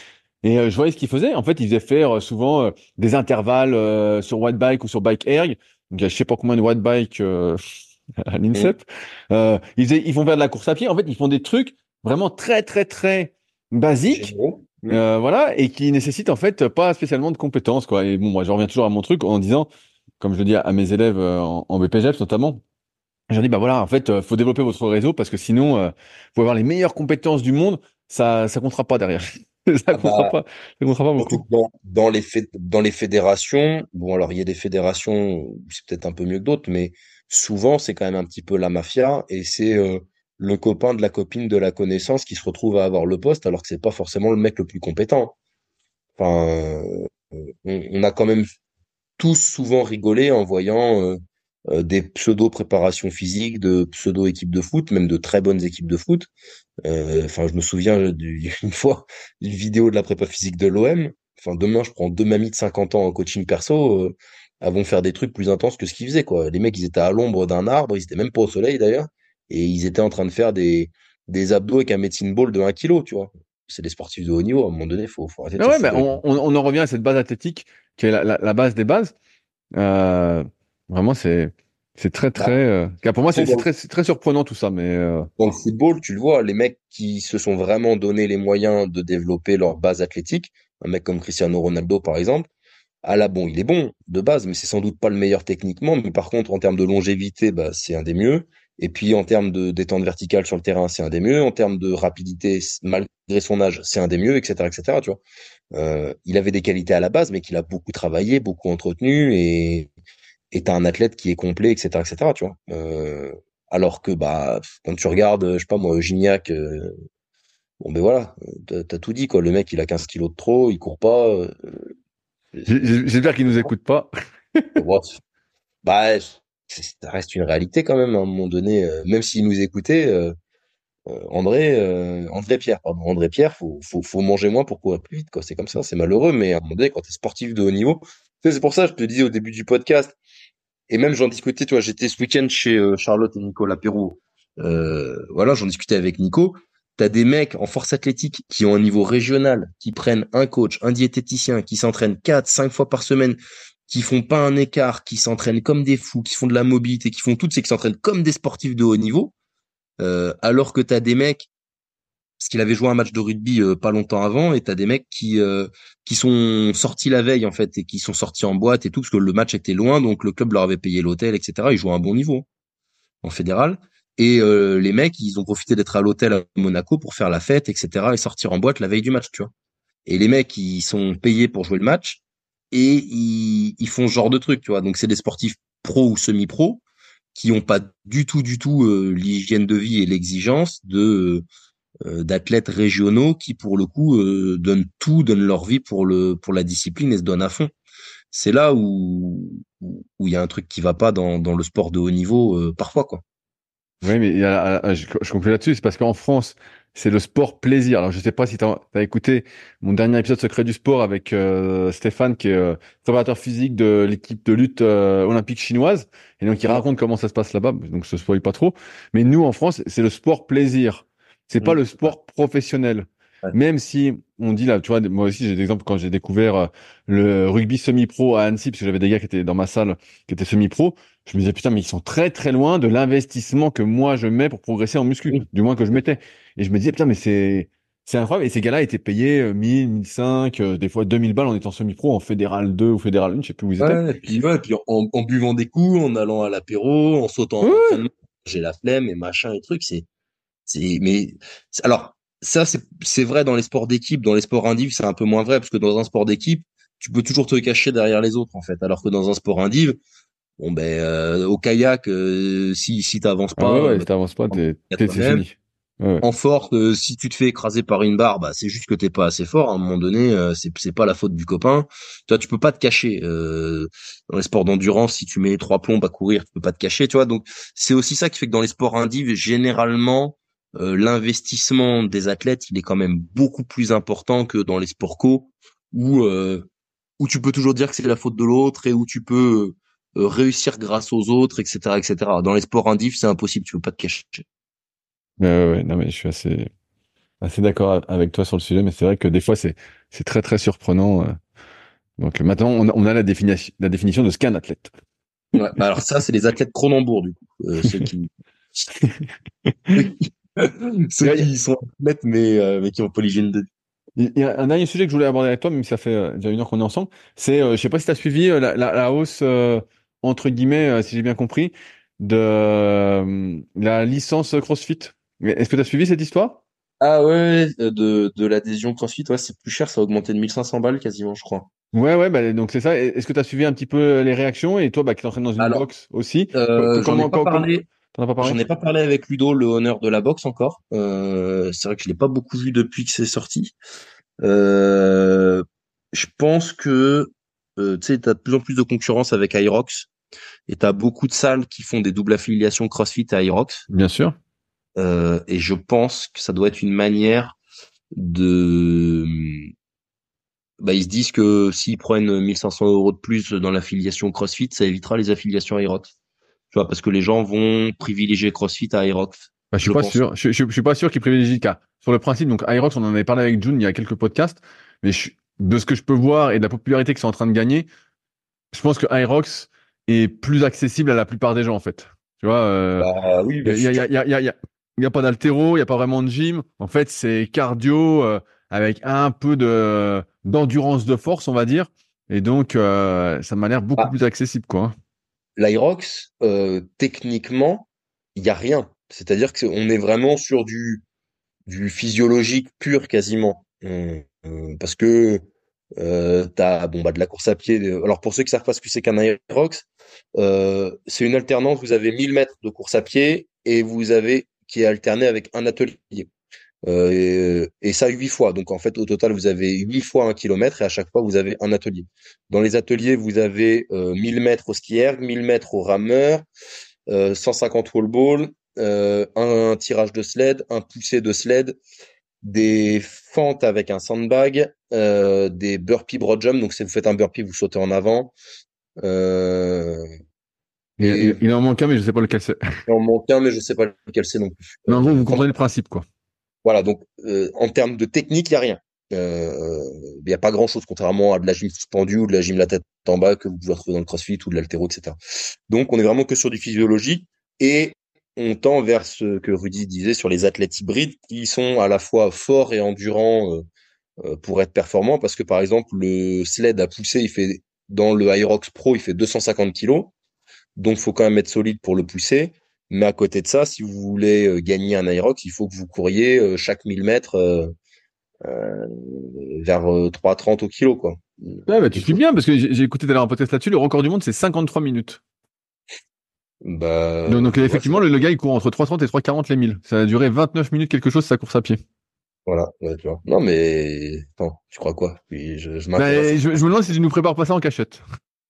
et euh, je voyais ce qu'ils faisaient. En fait, ils faisaient faire souvent des intervalles sur white bike ou sur bike erg. Donc, je sais pas combien de white bike à l'INSEP. Mmh. ils, ils vont faire de la course à pied. En fait, ils font des trucs vraiment très très très basique, euh, voilà, et qui nécessite en fait pas spécialement de compétences quoi. Et bon, moi, je reviens toujours à mon truc en disant, comme je le dis à mes élèves euh, en, en BPGEPS notamment, je dis bah voilà, en fait, euh, faut développer votre réseau parce que sinon, euh, faut avoir les meilleures compétences du monde, ça ça comptera pas derrière. ça ah comptera bah, pas, ça comptera pas beaucoup. Dans, dans les dans les fédérations, bon alors il y a des fédérations, c'est peut-être un peu mieux que d'autres, mais souvent c'est quand même un petit peu la mafia et c'est euh, le copain de la copine de la connaissance qui se retrouve à avoir le poste alors que c'est pas forcément le mec le plus compétent. Enfin, euh, on, a quand même tous souvent rigolé en voyant euh, euh, des pseudo préparations physiques de pseudo équipes de foot, même de très bonnes équipes de foot. Enfin, je me souviens d'une fois d'une vidéo de la prépa physique de l'OM. Enfin, demain, je prends deux mamies de 50 ans en coaching perso. elles vont faire des trucs plus intenses que ce qu'ils faisaient quoi. Les mecs ils étaient à l'ombre d'un arbre, ils étaient même pas au soleil d'ailleurs et ils étaient en train de faire des, des abdos avec un medicine ball de 1 kg, tu vois. C'est des sportifs de haut niveau, à un moment donné, il faut, faut arrêter de ouais, mais on, on, en revient à cette base athlétique qui est la, la, base des bases. Euh, vraiment, c'est c'est très bah, très. Euh, pour moi, c'est très, très surprenant tout ça, mais. Euh... Dans le football, tu le vois, les mecs qui se sont vraiment donné les moyens de développer leur base athlétique, un mec comme Cristiano Ronaldo par exemple, ah là bon, il est bon de base, mais c'est sans doute pas le meilleur techniquement. Mais par contre, en termes de longévité, bah, c'est un des mieux. Et puis en termes de détente verticale sur le terrain, c'est un des mieux. En termes de rapidité, malgré son âge, c'est un des mieux, etc., etc. Tu vois. Euh, il avait des qualités à la base, mais qu'il a beaucoup travaillé, beaucoup entretenu, et est un athlète qui est complet, etc., etc. Tu vois. Euh, alors que bah quand tu regardes, je sais pas moi, Gignac, euh, bon ben voilà, t'as as tout dit quoi. Le mec, il a 15 kilos de trop, il court pas. Euh, J'espère qu'il nous écoute pas. bah ça reste une réalité quand même à un moment donné, euh, même s'il nous écoutait, euh, euh, André, André Pierre, pardon, André Pierre, faut, faut, faut manger moins pour courir plus vite, quoi. C'est comme ça, c'est malheureux, mais à un moment donné, quand t'es sportif de haut niveau, c'est pour ça, je te disais au début du podcast, et même j'en discutais, tu vois, j'étais ce week-end chez Charlotte et Nicolas Pérou, voilà, j'en discutais avec Nico. T'as des mecs en force athlétique qui ont un niveau régional, qui prennent un coach, un diététicien, qui s'entraînent quatre, cinq fois par semaine, qui font pas un écart, qui s'entraînent comme des fous, qui font de la mobilité, qui font tout, c'est qui s'entraînent comme des sportifs de haut niveau, euh, alors que tu as des mecs, parce qu'il avait joué un match de rugby euh, pas longtemps avant, et tu des mecs qui euh, qui sont sortis la veille en fait, et qui sont sortis en boîte et tout, parce que le match était loin, donc le club leur avait payé l'hôtel, etc. Ils jouaient à un bon niveau en fédéral. Et les mecs, ils ont profité d'être à l'hôtel à Monaco pour faire la fête, etc. et sortir en boîte la veille du match, tu vois. Et les mecs, ils sont payés pour jouer le match et ils, ils font ce genre de truc, tu vois. Donc c'est des sportifs pro ou semi-pro qui ont pas du tout, du tout euh, l'hygiène de vie et l'exigence de euh, d'athlètes régionaux qui, pour le coup, euh, donnent tout, donnent leur vie pour le pour la discipline et se donnent à fond. C'est là où où il y a un truc qui va pas dans, dans le sport de haut niveau parfois, quoi. Oui, mais je, je conclue là-dessus, c'est parce qu'en France, c'est le sport plaisir. Alors, je sais pas si tu as, écouté mon dernier épisode Secret du sport avec euh, Stéphane, qui est euh, préparateur physique de l'équipe de lutte euh, olympique chinoise. Et donc, il raconte comment ça se passe là-bas. Donc, je ne spoil pas trop. Mais nous, en France, c'est le sport plaisir. C'est pas le sport professionnel. Même si on dit là, tu vois, moi aussi j'ai des exemples quand j'ai découvert euh, le rugby semi-pro à Annecy, parce que j'avais des gars qui étaient dans ma salle qui étaient semi-pro. Je me disais putain, mais ils sont très très loin de l'investissement que moi je mets pour progresser en muscu, du moins que je mettais. Et je me disais putain, mais c'est c'est incroyable. Et ces gars-là étaient payés 1000, euh, 1005, euh, des fois 2000 balles en étant semi-pro en fédéral 2 ou fédéral 1, je sais plus où ils étaient. Ouais, et puis, ouais, et puis en, en, buvant des coups, en allant à l'apéro, en sautant, ouais. j'ai la flemme et machin et trucs. C'est, c'est, mais alors ça, c'est vrai dans les sports d'équipe. Dans les sports indiv, c'est un peu moins vrai parce que dans un sport d'équipe, tu peux toujours te cacher derrière les autres, en fait. Alors que dans un sport indiv, bon, ben, euh, au kayak, euh, si, si t'avances pas. Ah ouais, ouais, si t'avances pas, t'es fini. Ouais. En force, euh, si tu te fais écraser par une barre, bah, c'est juste que t'es pas assez fort. À un moment donné, euh, c'est c'est pas la faute du copain. Toi, tu peux pas te cacher. Euh, dans les sports d'endurance, si tu mets trois plombes à courir, tu peux pas te cacher. Tu vois, donc c'est aussi ça qui fait que dans les sports indiv, généralement, euh, l'investissement des athlètes, il est quand même beaucoup plus important que dans les sports co, où euh, où tu peux toujours dire que c'est la faute de l'autre et où tu peux euh, réussir grâce aux autres, etc., etc. Dans les sports indifs, c'est impossible, tu peux pas te cacher. ouais, non mais je suis assez assez d'accord avec toi sur le sujet, mais c'est vrai que des fois c'est c'est très très surprenant. Donc maintenant on a, on a la définition la définition de ce qu'est un athlète. Ouais, bah alors ça c'est les athlètes Cronenbourg du coup, ceux qui Ceux qui sont athlètes, mais, euh, mais qui ont pas l'hygiène de il y a un dernier sujet que je voulais aborder avec toi, même si ça fait euh, déjà une heure qu'on est ensemble. C'est, euh, je sais pas si tu as suivi euh, la, la, la, hausse, euh, entre guillemets, si j'ai bien compris, de la licence CrossFit. Est-ce que tu as suivi cette histoire? Ah ouais, de, de l'adhésion CrossFit, ouais, c'est plus cher, ça a augmenté de 1500 balles quasiment, je crois. Ouais, ouais, bah, donc c'est ça. Est-ce que tu as suivi un petit peu les réactions? Et toi, bah, qui t'entraînes dans une Alors, box aussi? euh, J'en ai pas parlé. J'en ai pas parlé avec Ludo, le honneur de la boxe encore. Euh, c'est vrai que je l'ai pas beaucoup vu depuis que c'est sorti. Euh, je pense que euh, tu sais, t'as de plus en plus de concurrence avec Irox et t'as beaucoup de salles qui font des doubles affiliations CrossFit à Irox. Bien sûr. Euh, et je pense que ça doit être une manière de bah, ils se disent que s'ils prennent 1500 euros de plus dans l'affiliation CrossFit, ça évitera les affiliations Irox. Tu vois, parce que les gens vont privilégier CrossFit à Irox. Bah, je suis pas sûr. Je, je, je, suis pas sûr qu'ils privilégient cas. Sur le principe, donc Irox, on en avait parlé avec June il y a quelques podcasts, mais je, de ce que je peux voir et de la popularité qu'ils sont en train de gagner, je pense que Irox est plus accessible à la plupart des gens en fait. Tu vois, euh, bah, oui, il y a, y a, y a, y a, y a pas d'altéro, il y a pas vraiment de gym. En fait, c'est cardio euh, avec un peu de d'endurance de force, on va dire. Et donc, euh, ça m'a l'air beaucoup ah. plus accessible, quoi l'Irox, euh, techniquement, il y a rien. C'est-à-dire qu'on est vraiment sur du, du physiologique pur quasiment. Parce que euh, t'as bon bah de la course à pied. Alors pour ceux qui savent pas ce que c'est qu'un Irox, euh, c'est une alternance. Vous avez 1000 mètres de course à pied et vous avez qui est alterné avec un atelier. Euh, et, et, ça huit fois. Donc en fait, au total, vous avez huit fois un kilomètre et à chaque fois, vous avez un atelier. Dans les ateliers, vous avez euh, 1000 mètres au skier, 1000 mètres au rameur, euh, 150 wall ball, euh, un, tirage de sled, un poussé de sled, des fentes avec un sandbag, euh, des burpees broad jump. Donc si vous faites un burpee, vous sautez en avant. Euh, il, il, en manque un, mais je sais pas lequel c'est. Il en manque un, mais je sais pas lequel c'est non plus. Mais en gros, vous comprenez le principe, quoi. Voilà, donc euh, en termes de technique, il n'y a rien. Il euh, n'y a pas grand-chose, contrairement à de la gym suspendue ou de la gym la tête en bas que vous pouvez retrouver dans le crossfit ou de l'altéro, etc. Donc on est vraiment que sur du physiologique et on tend vers ce que Rudy disait sur les athlètes hybrides qui sont à la fois forts et endurants euh, euh pour être performants parce que par exemple le sled à pousser, il fait dans le Hyrox Pro, il fait 250 kilos, donc faut quand même être solide pour le pousser. Mais à côté de ça, si vous voulez gagner un Aerox, il faut que vous couriez chaque 1000 mètres vers 3,30 au kilo, quoi. Ouais, bah, tu suis bien parce que j'ai écouté d'ailleurs un podcast là-dessus. Le record du monde, c'est 53 minutes. Bah, donc, effectivement, le, gars, il court entre 3,30 et 3,40 les 1000. Ça a duré 29 minutes quelque chose sa course à pied. Voilà, tu vois. Non, mais attends, tu crois quoi? Je, je, bah, je, me demande si tu nous prépares pas ça en cachette.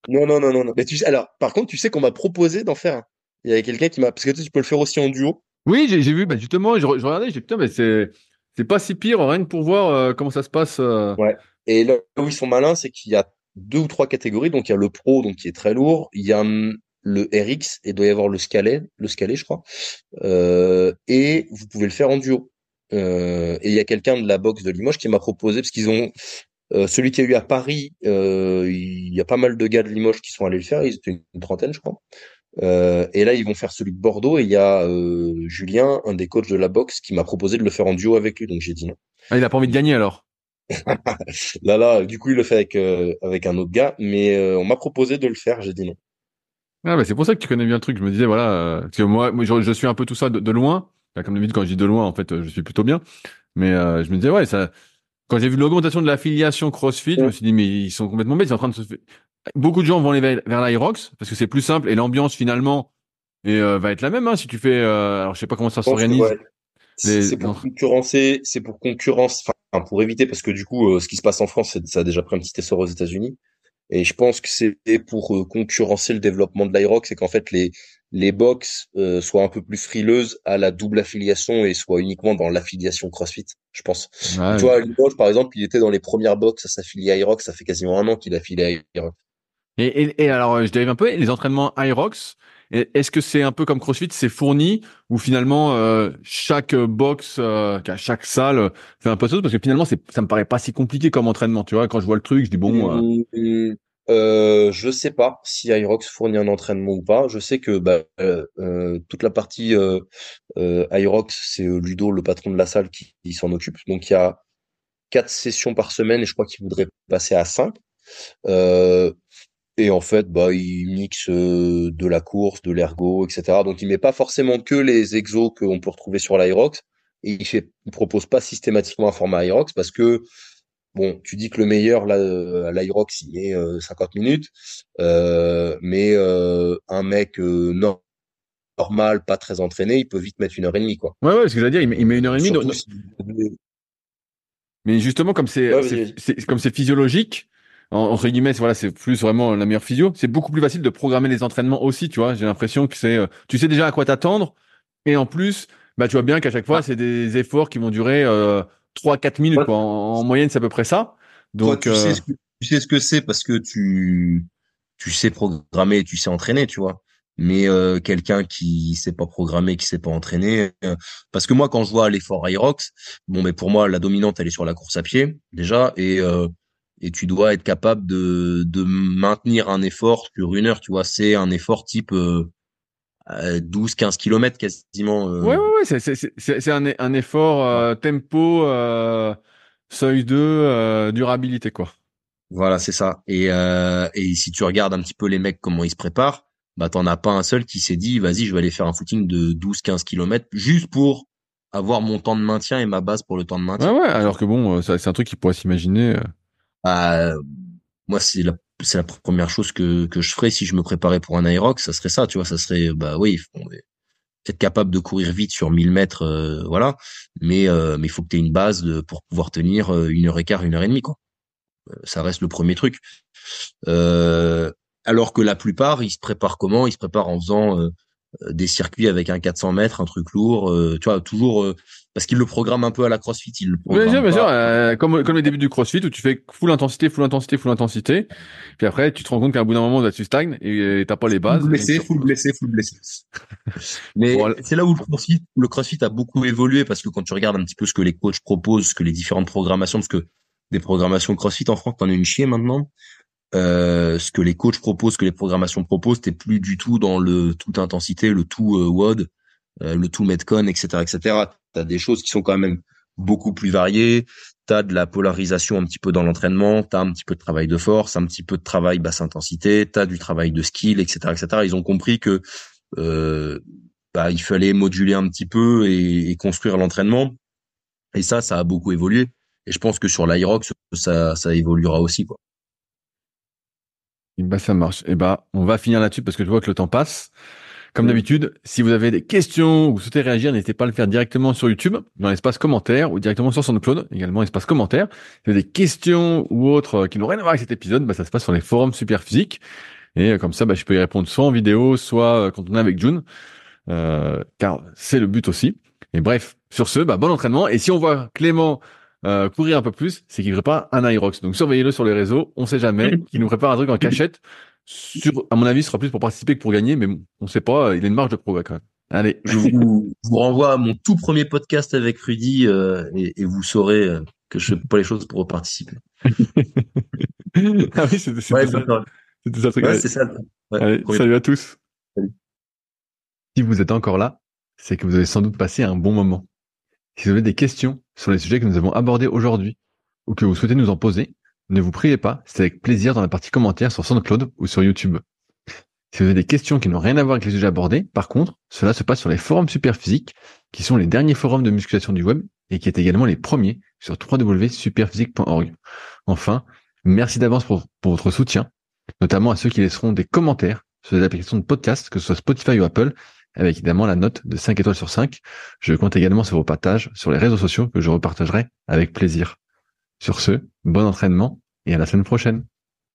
Non, non, non, non, non. Mais tu alors, par contre, tu sais qu'on m'a proposé d'en faire un. Il y avait quelqu'un qui m'a, parce que tu, peux le faire aussi en duo. Oui, j'ai vu, bah, justement, je, regardais, j'ai putain, mais c'est, c'est pas si pire, rien que pour voir euh, comment ça se passe. Euh. Ouais. Et là où ils sont malins, c'est qu'il y a deux ou trois catégories. Donc il y a le pro, donc qui est très lourd. Il y a le RX et il doit y avoir le Scalet, le Scalet, je crois. Euh, et vous pouvez le faire en duo. Euh, et il y a quelqu'un de la boxe de Limoges qui m'a proposé parce qu'ils ont euh, celui qui a eu à Paris, euh, il y a pas mal de gars de Limoges qui sont allés le faire. Ils étaient une trentaine, je crois. Euh, et là, ils vont faire celui de Bordeaux. Et il y a euh, Julien, un des coachs de la boxe, qui m'a proposé de le faire en duo avec lui. Donc j'ai dit non. Ah, il a pas envie de gagner alors? Là, là, du coup, il le fait avec euh, avec un autre gars. Mais on m'a proposé de le faire. J'ai dit non. Ah, bah, c'est pour ça que tu connais bien le truc. Je me disais voilà, parce que moi, je, suis un peu tout ça de, de loin. comme d'habitude, quand je dis de loin, en fait, je suis plutôt bien. Mais je me disais ouais, ça. Quand j'ai vu l'augmentation de l'affiliation CrossFit, je me suis dit mais ils sont complètement bêtes. Ils sont en train de se beaucoup de gens vont aller vers, vers l'Irox parce que c'est plus simple et l'ambiance finalement et, euh, va être la même hein, si tu fais euh, alors je sais pas comment ça s'organise c'est pour concurrencer c'est pour concurrence enfin pour éviter parce que du coup euh, ce qui se passe en France ça a déjà pris un petit essor aux États-Unis et je pense que c'est pour concurrencer le développement de l'Irox c'est qu'en fait les les box soient un peu plus frileuses à la double affiliation et soient uniquement dans l'affiliation CrossFit, je pense. tu vois, Limoges, par exemple, il était dans les premières box à s'affilier à Irox, ça fait quasiment un an qu'il affilié à Irox. Et, et, alors, euh, je dérive un peu, les entraînements Irox, est-ce que c'est un peu comme CrossFit, c'est fourni ou finalement euh, chaque box, euh, chaque salle fait un peu de chose parce que finalement c'est, ça me paraît pas si compliqué comme entraînement, tu vois. Quand je vois le truc, je dis bon. Euh... Mmh, euh, je sais pas si Irox fournit un entraînement ou pas. Je sais que bah, euh, toute la partie euh, Irox, c'est Ludo, le patron de la salle, qui, qui s'en occupe. Donc il y a quatre sessions par semaine et je crois qu'il voudrait passer à cinq. Euh, et en fait, bah, il mixe euh, de la course, de l'ergo, etc. Donc, il met pas forcément que les exos qu'on peut retrouver sur l'Irox. Et il il propose pas systématiquement un format Irox parce que, bon, tu dis que le meilleur, là, euh, à l'Irox, il est 50 euh, minutes. Euh, mais un mec normal, pas très entraîné, il peut vite mettre une heure et demie, quoi. Ouais, ouais, ce que j'allais dire, il met, il met une heure et demie. Mais justement, comme c'est, comme c'est physiologique, entre guillemets, voilà, c'est plus vraiment la meilleure physio. C'est beaucoup plus facile de programmer les entraînements aussi, tu vois. J'ai l'impression que c'est, euh, tu sais déjà à quoi t'attendre, et en plus, bah, tu vois bien qu'à chaque fois, ah. c'est des efforts qui vont durer euh, 3-4 minutes. Quoi. En, moyenne, c'est à peu près ça. Donc, tu, sais euh, ce que, tu sais ce que c'est parce que tu, tu sais programmer, tu sais entraîner, tu vois. Mais euh, quelqu'un qui sait pas programmer, qui sait pas entraîner, parce que moi, quand je vois l'effort Irox, bon, mais pour moi, la dominante, elle est sur la course à pied déjà, et et tu dois être capable de, de maintenir un effort sur une heure, tu vois, c'est un effort type euh, 12-15 km quasiment. Euh. Ouais, ouais, ouais, c'est, c'est, c'est, un, un effort euh, tempo, euh, seuil 2, euh, durabilité, quoi. Voilà, c'est ça. Et, et si tu regardes un petit peu les mecs, comment ils se préparent, bah t'en as pas un seul qui s'est dit, vas-y, je vais aller faire un footing de 12-15 km juste pour avoir mon temps de maintien et ma base pour le temps de maintien. Ouais, ouais, alors que bon, c'est un truc qui pourrait s'imaginer. Bah, moi, c'est la, c'est la première chose que, que je ferais si je me préparais pour un Aerox, ça serait ça, tu vois, ça serait, bah oui, être capable de courir vite sur 1000 mètres, euh, voilà, mais euh, mais il faut que tu aies une base de, pour pouvoir tenir euh, une heure et quart, une heure et demie, quoi. Ça reste le premier truc. alors que la plupart, ils se préparent comment? Ils se préparent en faisant des circuits avec un 400 mètres, un truc lourd, tu vois, toujours parce qu'il le programme un peu à la CrossFit. Il le bien sûr, bien sûr. Euh, comme, comme les débuts du CrossFit où tu fais full intensité, full intensité, full intensité. Puis après, tu te rends compte qu'à bout d'un moment, tu stagnes et t'as pas les bases. Full blessé, full blessé, full blessé. Mais c'est là où le CrossFit, le CrossFit a beaucoup évolué parce que quand tu regardes un petit peu ce que les coachs proposent, ce que les différentes programmations, parce que des programmations CrossFit en France, t'en as une chier maintenant. Euh, ce que les coachs proposent, ce que les programmations proposent, t'es plus du tout dans le tout intensité, le tout euh, WOD, euh, le tout Metcon, etc., etc as des choses qui sont quand même beaucoup plus variées. Tu as de la polarisation un petit peu dans l'entraînement, tu as un petit peu de travail de force, un petit peu de travail basse intensité, tu as du travail de skill, etc., etc. Ils ont compris que euh, bah, il fallait moduler un petit peu et, construire l'entraînement. Et ça, ça a beaucoup évolué. Et je pense que sur l'Irox, ça, ça évoluera aussi, quoi. Bah, ça marche. Et bah, on va finir là-dessus parce que je vois que le temps passe. Comme d'habitude, si vous avez des questions ou vous souhaitez réagir, n'hésitez pas à le faire directement sur YouTube, dans l'espace commentaire ou directement sur SoundCloud, également espace commentaire. Si vous avez des questions ou autres euh, qui n'ont rien à voir avec cet épisode, bah, ça se passe sur les forums Superphysique. Et euh, comme ça, bah, je peux y répondre soit en vidéo, soit euh, quand on est avec June, euh, car c'est le but aussi. Et bref, sur ce, bah, bon entraînement. Et si on voit Clément euh, courir un peu plus, c'est qu'il prépare un Irox. Donc surveillez-le sur les réseaux, on sait jamais, qu'il nous prépare un truc en cachette. Sur, à mon avis, ce sera plus pour participer que pour gagner, mais bon, on sait pas, il a une marge de progrès quand même. Allez. Je vous, vous renvoie à mon tout premier podcast avec Rudy euh, et, et, vous saurez euh, que je fais pas les choses pour participer. ah oui, c'était ouais, ça. C'était ça le truc. Ouais, c'est ça. Ouais, Allez, salut à tous. Salut. Si vous êtes encore là, c'est que vous avez sans doute passé un bon moment. Si vous avez des questions sur les sujets que nous avons abordés aujourd'hui ou que vous souhaitez nous en poser, ne vous priez pas, c'est avec plaisir dans la partie commentaires sur SoundCloud ou sur YouTube. Si vous avez des questions qui n'ont rien à voir avec les sujets abordés, par contre, cela se passe sur les forums Superphysique, qui sont les derniers forums de musculation du web et qui est également les premiers sur www.superphysique.org. Enfin, merci d'avance pour, votre soutien, notamment à ceux qui laisseront des commentaires sur les applications de podcast, que ce soit Spotify ou Apple, avec évidemment la note de 5 étoiles sur 5. Je compte également sur vos partages sur les réseaux sociaux que je repartagerai avec plaisir. Sur ce, bon entraînement et à la semaine prochaine.